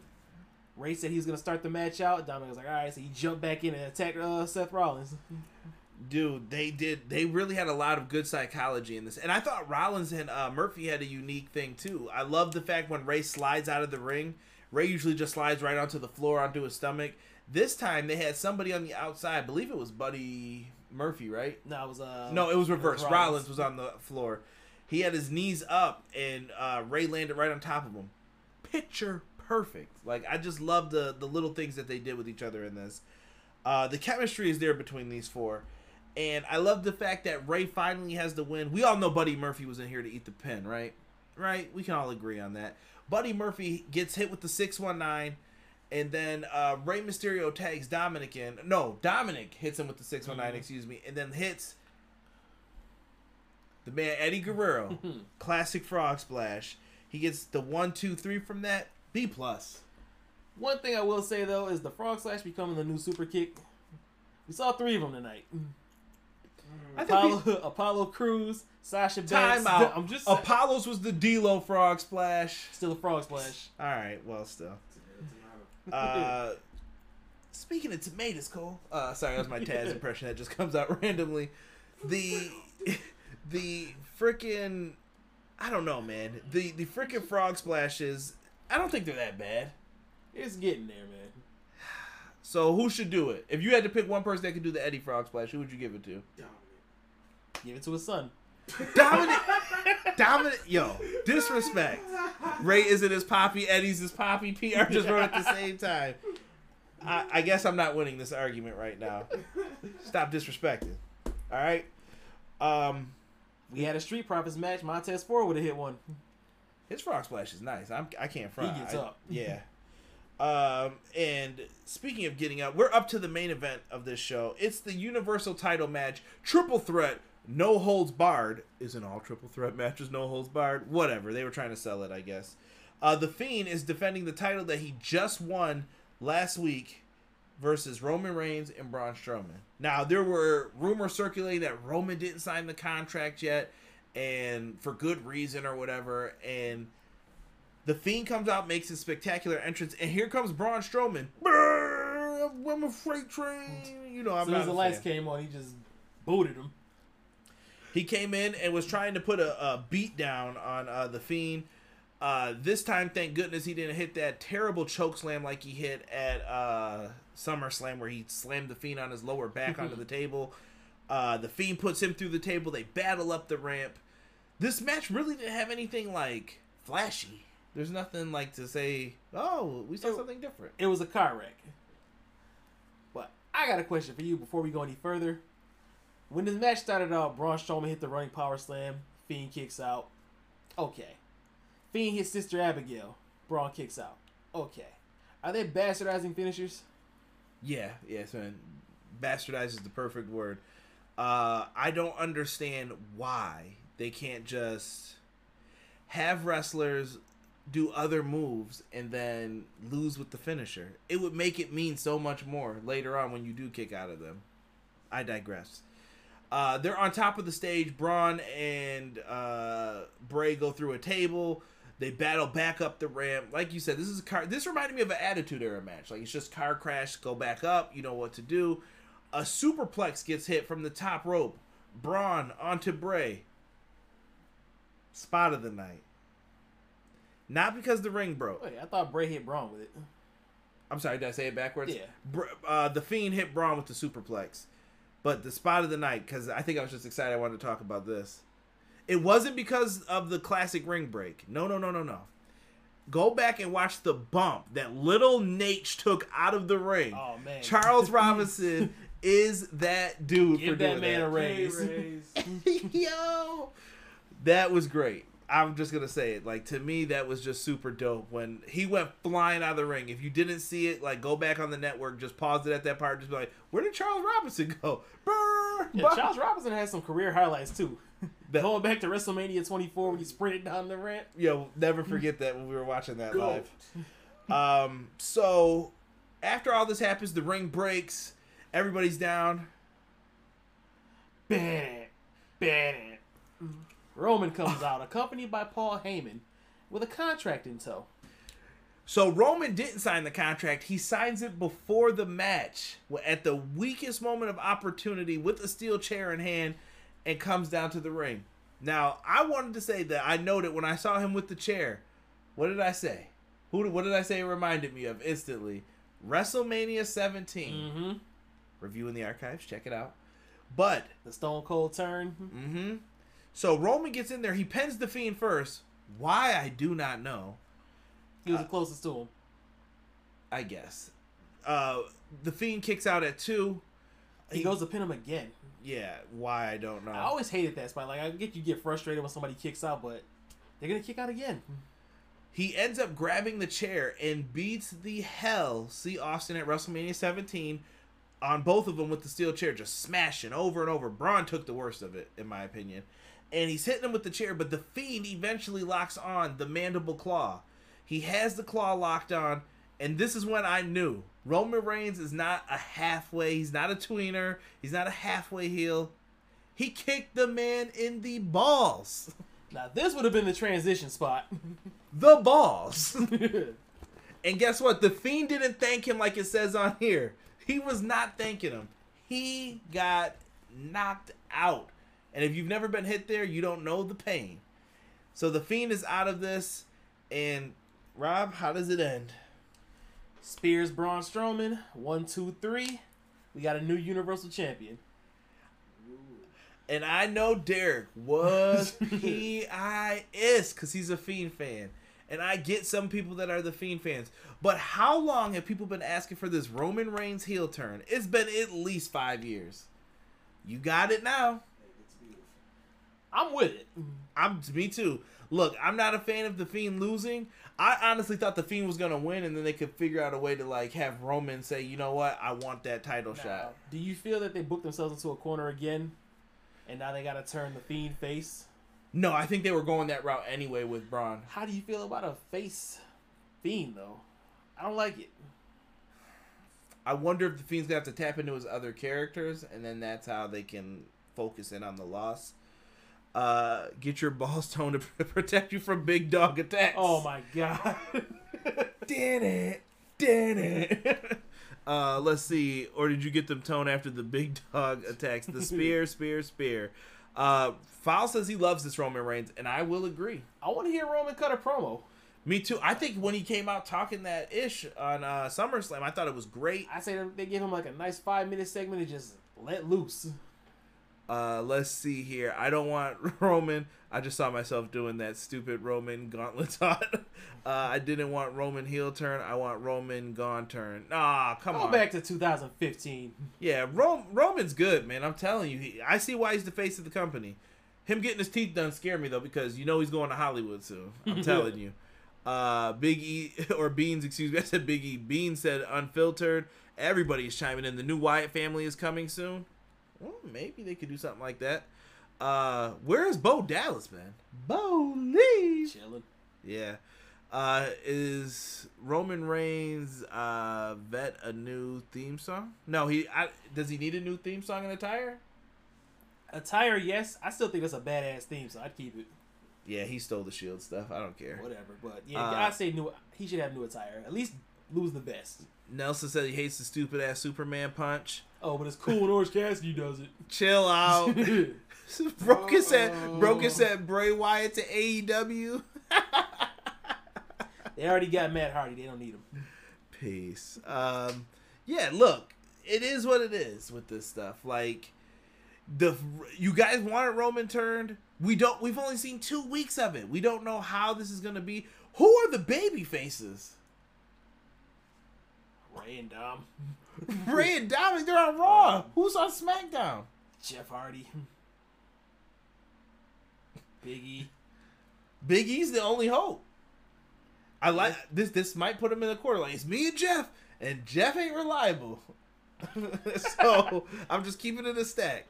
Rey said he was gonna start the match out. Dominik was like, all right, so he jumped back in and attacked uh, Seth Rollins. Dude, they did. They really had a lot of good psychology in this, and I thought Rollins and uh, Murphy had a unique thing too. I love the fact when Rey slides out of the ring, Rey usually just slides right onto the floor onto his stomach. This time they had somebody on the outside. I believe it was Buddy Murphy, right? No, it was uh, No, it was reversed. Rollins was on the floor. He had his knees up, and uh, Rey landed right on top of him. Picture perfect. Like I just love the the little things that they did with each other in this. Uh, the chemistry is there between these four, and I love the fact that Rey finally has the win. We all know Buddy Murphy was in here to eat the pin, right? Right? We can all agree on that. Buddy Murphy gets hit with the six one nine. And then uh, Rey Mysterio tags Dominik in. No, Dominik hits him with the 619, Mhm. excuse me, and then hits the man Eddie Guerrero. [laughs] classic frog splash. He gets the one, two, three from that. B plus. One thing I will say though is the frog slash becoming the new super kick. We saw three of them tonight. I think Apollo, we, [laughs] Apollo Crews, Sasha Banks. time out. I'm just Apollo's was the D'Lo frog splash. still a frog splash. All right, well, still. [laughs] Uh, speaking of tomatoes, Cole. Uh, sorry, that was my [laughs] Taz impression that just comes out randomly. The the freaking I don't know, man. The the freaking frog splashes. I don't think they're that bad. It's getting there, man. So who should do it? If you had to pick one person that could do the Eddie Frog Splash, who would you give it to? Give it to his son. Dominik. Dominik. Yo, disrespect. Rey isn't his poppy. Eddie's his poppy. PR just wrote at the same time. I, I guess I'm not winning this argument right now. Stop disrespecting. All right. Um, We had a Street Profits match. Montez Ford would have hit one. His frog splash is nice. I'm, I can't front. He gets I- up. Yeah. Um, and speaking of getting up, we're up to the main event of this show. It's the Universal Title match, triple threat, no holds barred. Isn't all triple threat [laughs] matches no holds barred? Whatever. They were trying to sell it, I guess. Uh, the Fiend is defending the title that he just won last week versus Roman Reigns and Braun Strowman. Now there were rumors circulating that Roman didn't sign the contract yet, and for good reason or whatever. And the Fiend comes out, makes a spectacular entrance, and here comes Braun Strowman. I'm a freight train. You know, I'm not as the lights fan. came on, he just booted him. He came in and was trying to put a, a beat down on uh, the Fiend. Uh, this time, thank goodness he didn't hit that terrible choke slam like he hit at uh, SummerSlam, where he slammed the Fiend on his lower back onto [laughs] the table. Uh, the Fiend puts him through the table. They battle up the ramp. This match really didn't have anything like flashy. There's nothing like to say. Oh, we saw It- something different. It was a car wreck. But I got a question for you before we go any further. When this match started out, Braun Strowman hit the running power slam. Fiend kicks out. Okay. Fiend hits Sister Abigail. Braun kicks out. Okay. Are they bastardizing finishers? Yeah, yes, man. Bastardize is the perfect word. Uh, I don't understand why they can't just have wrestlers do other moves and then lose with the finisher. It would make it mean so much more later on when you do kick out of them. I digress. Uh, they're on top of the stage. Braun and uh, Bray go through a table. They battle back up the ramp. Like you said, this is a car. This reminded me of an Attitude Era match. Like it's just car crash, go back up. You know what to do. A superplex gets hit from the top rope. Braun onto Bray. Spot of the night. Not because the ring broke. Wait, I thought Bray hit Braun with it. I'm sorry, did I say it backwards? Yeah. Br- uh, the Fiend hit Braun with the superplex. But the spot of the night, because I think I was just excited I wanted to talk about this. It wasn't because of the classic ring break. No, no, no, no, no. Go back and watch the bump that little Nate took out of the ring. Oh man. Charles Robinson [laughs] is that dude for Give doing that man that. a raise. [laughs] Yo, that was great. I'm just gonna say it. Like to me, that was just super dope when he went flying out of the ring. If you didn't see it, like go back on the network, just pause it at that part, just be like, "Where did Charles Robinson go?" [laughs] Brr, Yeah, brr. Charles Robinson has some career highlights too. That- Going back to WrestleMania 24 when he sprinted down the ramp. Yo, never forget that when we were watching that live. Um, so after all this happens, the ring breaks. Everybody's down. Banned. Banned. Roman comes out, accompanied by Paul Heyman, with a contract in tow. So Roman didn't sign the contract. He signs it before the match at the weakest moment of opportunity with a steel chair in hand and comes down to the ring. Now, I wanted to say that I noted when I saw him with the chair. What did I say? Who what did I say it reminded me of instantly? WrestleMania 17. Mm-hmm. Review in the archives, check it out. But The Stone Cold turn. Mm-hmm. So Roman gets in there. He pins the Fiend first. Why I do not know. He was the closest to him. I guess. Uh, the Fiend kicks out at two. He goes to pin him again. Yeah, why I don't know. I always hated that spot. Like I get you get frustrated when somebody kicks out, but they're gonna kick out again. He ends up grabbing the chair and beats the hell see Austin at WrestleMania 17 on both of them with the steel chair, just smashing over and over. Braun took the worst of it, in my opinion. And he's hitting him with the chair, but the Fiend eventually locks on the mandible claw. He has the claw locked on, and this is when I knew Roman Reigns is not a halfway, he's not a tweener, he's not a halfway heel. He kicked the man in the balls. [laughs] Now this would have been the transition spot. [laughs] The balls. [laughs] And guess what? The Fiend didn't thank him like it says on here. He was not thanking him. He got knocked out. And if you've never been hit there, you don't know the pain. So the Fiend is out of this. And Rob, how does it end? Spears Braun Strowman. One, two, three. We got a new Universal Champion. And I know Derek was [laughs] P.I.S. because he's a Fiend fan. And I get some people that are the Fiend fans. But how long have people been asking for this Roman Reigns heel turn? It's been at least five years. You got it now. I'm with it. I'm me too. Look, I'm not a fan of the Fiend losing. I honestly thought the Fiend was gonna win, and then they could figure out a way to like have Roman say, "You know what? I want that title Now, shot." do you feel that they booked themselves into a corner again, and now they got to turn the Fiend face? No, I think they were going that route anyway with Braun. How do you feel about a face Fiend though? I don't like it. I wonder if the Fiend's gonna have to tap into his other characters, and then that's how they can focus in on the loss. Uh, get your balls [laughs] toned to [laughs] protect you from big dog attacks. Oh my god. [laughs] did it, did it. Uh, let's see. Or did you get them toned after the big dog attacks? The spear, spear, spear. Uh, Fowl says he loves this Roman Reigns, and I will agree. I want to hear Roman cut a promo. Me too. I think when he came out talking that ish on uh, SummerSlam, I thought it was great. I say they gave him like a nice five minute segment and just let loose. Uh, let's see here. I don't want [laughs] Roman. I just saw myself doing that stupid Roman gauntlet thought. [laughs] uh, I didn't want Roman heel turn. I want Roman gone turn. Ah, come Go on. Go back to 2015. Yeah, Rom- Roman's good, man. I'm telling you. He, I see why he's the face of the company. Him getting his teeth done scare me though because you know he's going to Hollywood soon. I'm [laughs] telling you. Uh, Big E or Beans, excuse me. I said Big E. Beans said unfiltered. Everybody's chiming in. The new Wyatt family is coming soon. Well, maybe they could do something like that. Uh, where is Bo Dallas, man? Bo Lee. Chilling. Yeah. Uh, is Roman Reigns uh vet a new theme song? No, he I, does he need a new theme song and attire? Attire, yes. I still think that's a badass theme, so I'd keep it. Yeah, he stole the Shield stuff. I don't care. Whatever. But yeah, Uh, I say new. He should have new attire. At least lose the vest. Nelson said he hates the stupid ass Superman punch. Oh, but it's cool when Orange Cassidy does it. Chill out. it. Broken said Broken said Bray Wyatt to AEW. [laughs] they already got Matt Hardy. They don't need him. Peace. Um, yeah, look, it is what it is with this stuff. Like the you guys wanted Roman turned. We don't. We've only seen two weeks of it. We don't know how this is gonna be. Who are the baby faces? Rey and Dom, [laughs] Rey and Dominik, they're on Raw. Who's on SmackDown? Jeff Hardy, Biggie. Biggie's the only hope. I like this. This might put him in the corner. Like it's me and Jeff, and Jeff ain't reliable. [laughs] so I'm just keeping it a stack.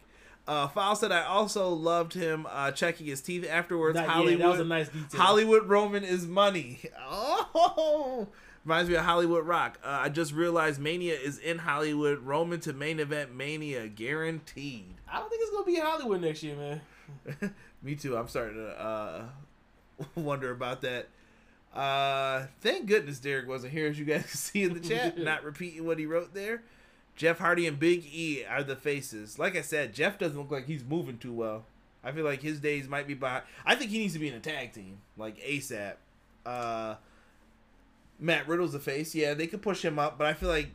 Uh, File said I also loved him uh, checking his teeth afterwards. That, yeah, Hollywood, that was a nice detail. Hollywood Roman is money. [laughs] Oh, reminds me of Hollywood Rock. Uh, I just realized Mania is in Hollywood. Roman to main event Mania guaranteed. I don't think it's gonna be in Hollywood next year, man. [laughs] Me too. I'm starting to uh, [laughs] wonder about that. Uh, thank goodness Derek wasn't here, as you guys can see in the chat. [laughs] not repeating what he wrote there. Jeff Hardy and Big E are the faces. Like I said, Jeff doesn't look like he's moving too well. I feel like his days might be behind. I think he needs to be in a tag team, like ASAP. Uh, Matt Riddle's the face. Yeah, they could push him up, but I feel like,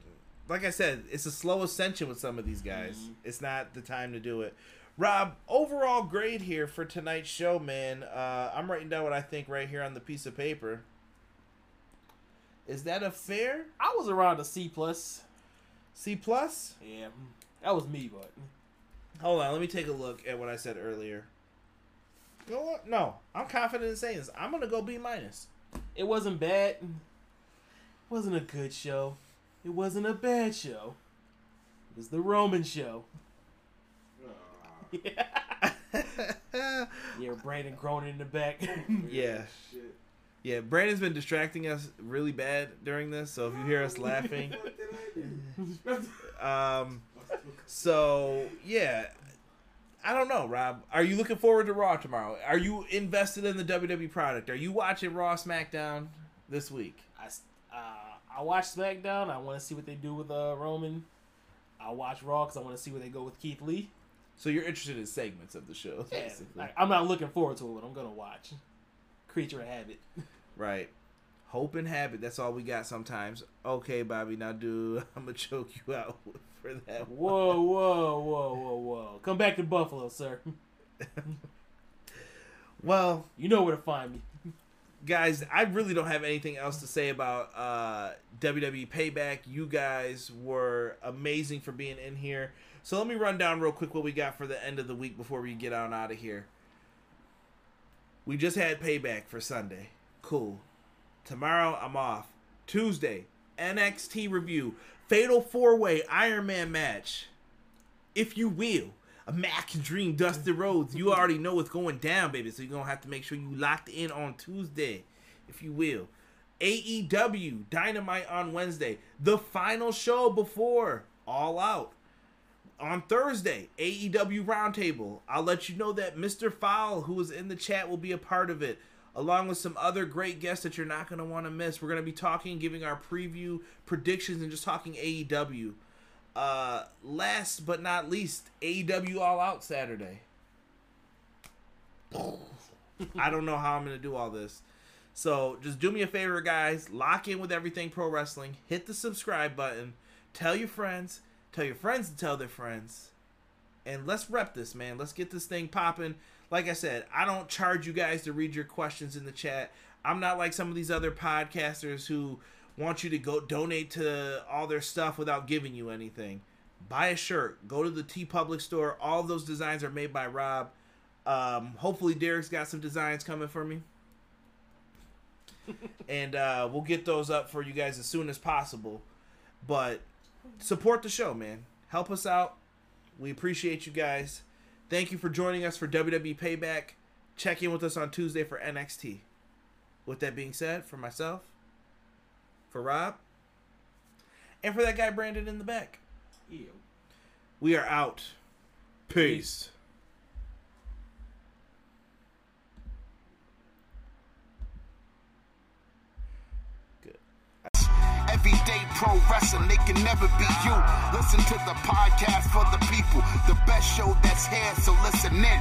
like I said, it's a slow ascension with some of these guys. Mhm. It's not the time to do it. Rob, overall grade here for tonight's show, man. Uh, I'm writing down what I think right here on the piece of paper. Is that a fair I was around a C plus. C plus? Yeah, that was me, but Hold on, let me take a look at what I said earlier. You know what? No, I'm confident in saying this. I'm gonna go B minus. it wasn't bad. It wasn't a good show. It wasn't a bad show. It was the Roman show. Yeah, [laughs] yeah, Brandon groaning in the back. yeah, [laughs] yeah. Brandon's been distracting us really bad during this, so if you hear us [laughs] laughing, What did I do? um, so yeah. I don't know, Rob. Are you looking forward to Raw tomorrow? Are you invested in the WWE product? Are you watching Raw SmackDown this week? Uh, I watch SmackDown. I want to see what they do with uh, Roman. I watch Raw because I want to see where they go with Keith Lee. So you're interested in segments of the show, Yeah, basically. like, I'm not looking forward to it, but I'm gonna watch. Creature of habit. [laughs] Right. Hope and habit. That's all we got sometimes. Okay, Bobby. Now, dude, [laughs] I'm gonna choke you out [laughs] for that. one. Whoa, whoa, whoa, whoa, whoa! Come back to Buffalo, sir. Well, You know where to find me. Guys, I really don't have anything else to say about uh, WWE Payback. You guys were amazing for being in here. So let me run down real quick what we got for the end of the week before we get on out of here. We just had Payback for Sunday. Cool. Tomorrow I'm off. Tuesday, NXT review, Fatal Four Way Iron Man match. If you will. Mac Dream, Dusty Rhodes. You already know what's going down, baby. So you're gonna have to make sure you locked in on Tuesday, if you will. AEW Dynamite on Wednesday. The final show before All Out. On Thursday, AEW Roundtable. I'll let you know that Mr. Fowl, who is in the chat, will be a part of it, along with some other great guests that you're not going to want to miss. We're going to be talking, giving our preview, predictions, and just talking AEW. Uh, last but not least, AEW All Out Saturday. [laughs] I don't know how I'm going to do all this. So just do me a favor, guys. Lock in with everything pro wrestling. Hit the subscribe button. Tell your friends. Tell your friends to tell their friends. and let's rep this, man. Let's get this thing popping. Like I said, I don't charge you guys to read your questions in the chat. I'm not like some of these other podcasters who want you to go donate to all their stuff without giving you anything. Buy a shirt. Go to the TeePublic store. All those designs are made by Rob. Um, hopefully, Derek's got some designs coming for me. [laughs] and uh, we'll get those up for you guys as soon as possible. But support the show, man. Help us out. We appreciate you guys. Thank you for joining us for WWE Payback. Check in with us on Tuesday for NXT. With that being said, for myself, for Rob, and for that guy Brandon in the back, Yeah. we are out. Peace. Everyday pro wrestling, they can never be you. Listen to the podcast for the people, the best show that's here, so listen in.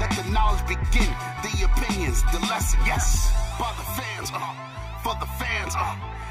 Let the knowledge begin, the opinions, the lesson, yes. By the fans, uh, for the fans, uh,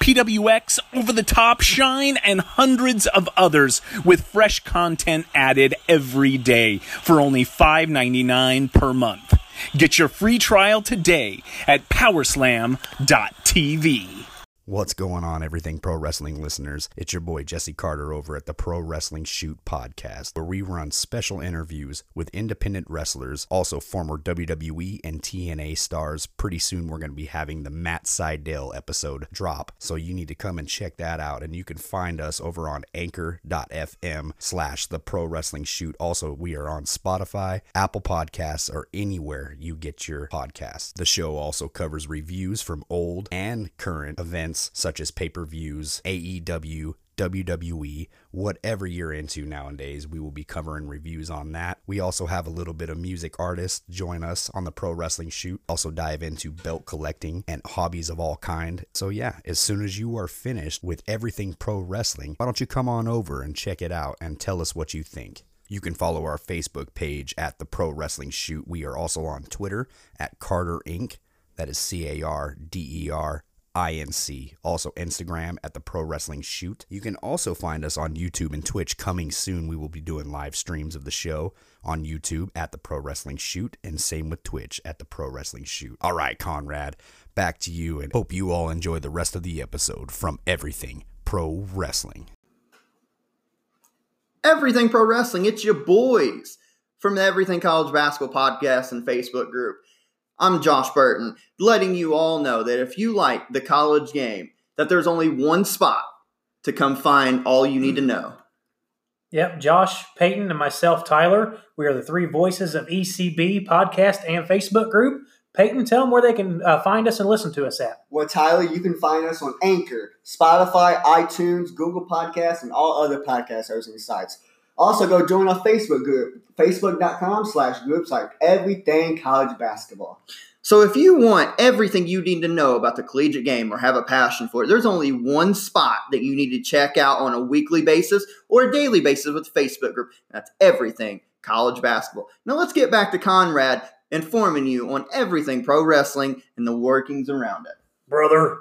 PWX, Over the Top, Shine, and hundreds of others with fresh content added every day for only $5.99 per month. Get your free trial today at powerslam.tv. What's going on, everything pro wrestling listeners? It's your boy Jesse Carter over at the Pro Wrestling Shoot podcast, where we run special interviews with independent wrestlers, also former WWE and TNA stars. Pretty soon, we're going to be having the Matt Seidel episode drop, so you need to come and check that out. And you can find us over on anchor.fm slash the Pro Wrestling Shoot. Also, we are on Spotify, Apple Podcasts, or anywhere you get your podcasts. The show also covers reviews from old and current events such as pay per views, AEW, WWE, whatever you're into nowadays, we will be covering reviews on that. We also have a little bit of music artists join us on the pro wrestling shoot. Also dive into belt collecting and hobbies of all kind. So yeah, as soon as you are finished with everything pro wrestling, why don't you come on over and check it out and tell us what you think. You can follow our Facebook page at the Pro Wrestling Shoot. We are also on Twitter at Carder Inc. That is C A R D E R INC. Also, Instagram at the Pro Wrestling Shoot. You can also find us on YouTube and Twitch. Coming soon, we will be doing live streams of the show on YouTube at the Pro Wrestling Shoot, and same with Twitch at the Pro Wrestling Shoot. All right, Conrad, back to you, and hope you all enjoy the rest of the episode from Everything Pro Wrestling. Everything Pro Wrestling, it's your boys from the Everything College Basketball Podcast and Facebook group. I'm Josh Burton, letting you all know that if you like the college game, that there's only one spot to come find all you need to know. Yep, Josh, Peyton, and myself, Tyler. We are the three voices of ECB podcast and Facebook group. Peyton, tell them where they can uh, find us and listen to us at. Well, Tyler, you can find us on Anchor, Spotify, iTunes, Google Podcasts, and all other podcast hosting sites. Also, go join our Facebook group, facebook.com slash groups like everything college basketball. So if you want everything you need to know about the collegiate game or have a passion for it, there's only one spot that you need to check out on a weekly basis or a daily basis with the Facebook group. That's everything college basketball. Now let's get back to Conrad informing you on everything pro wrestling and the workings around it. Brother,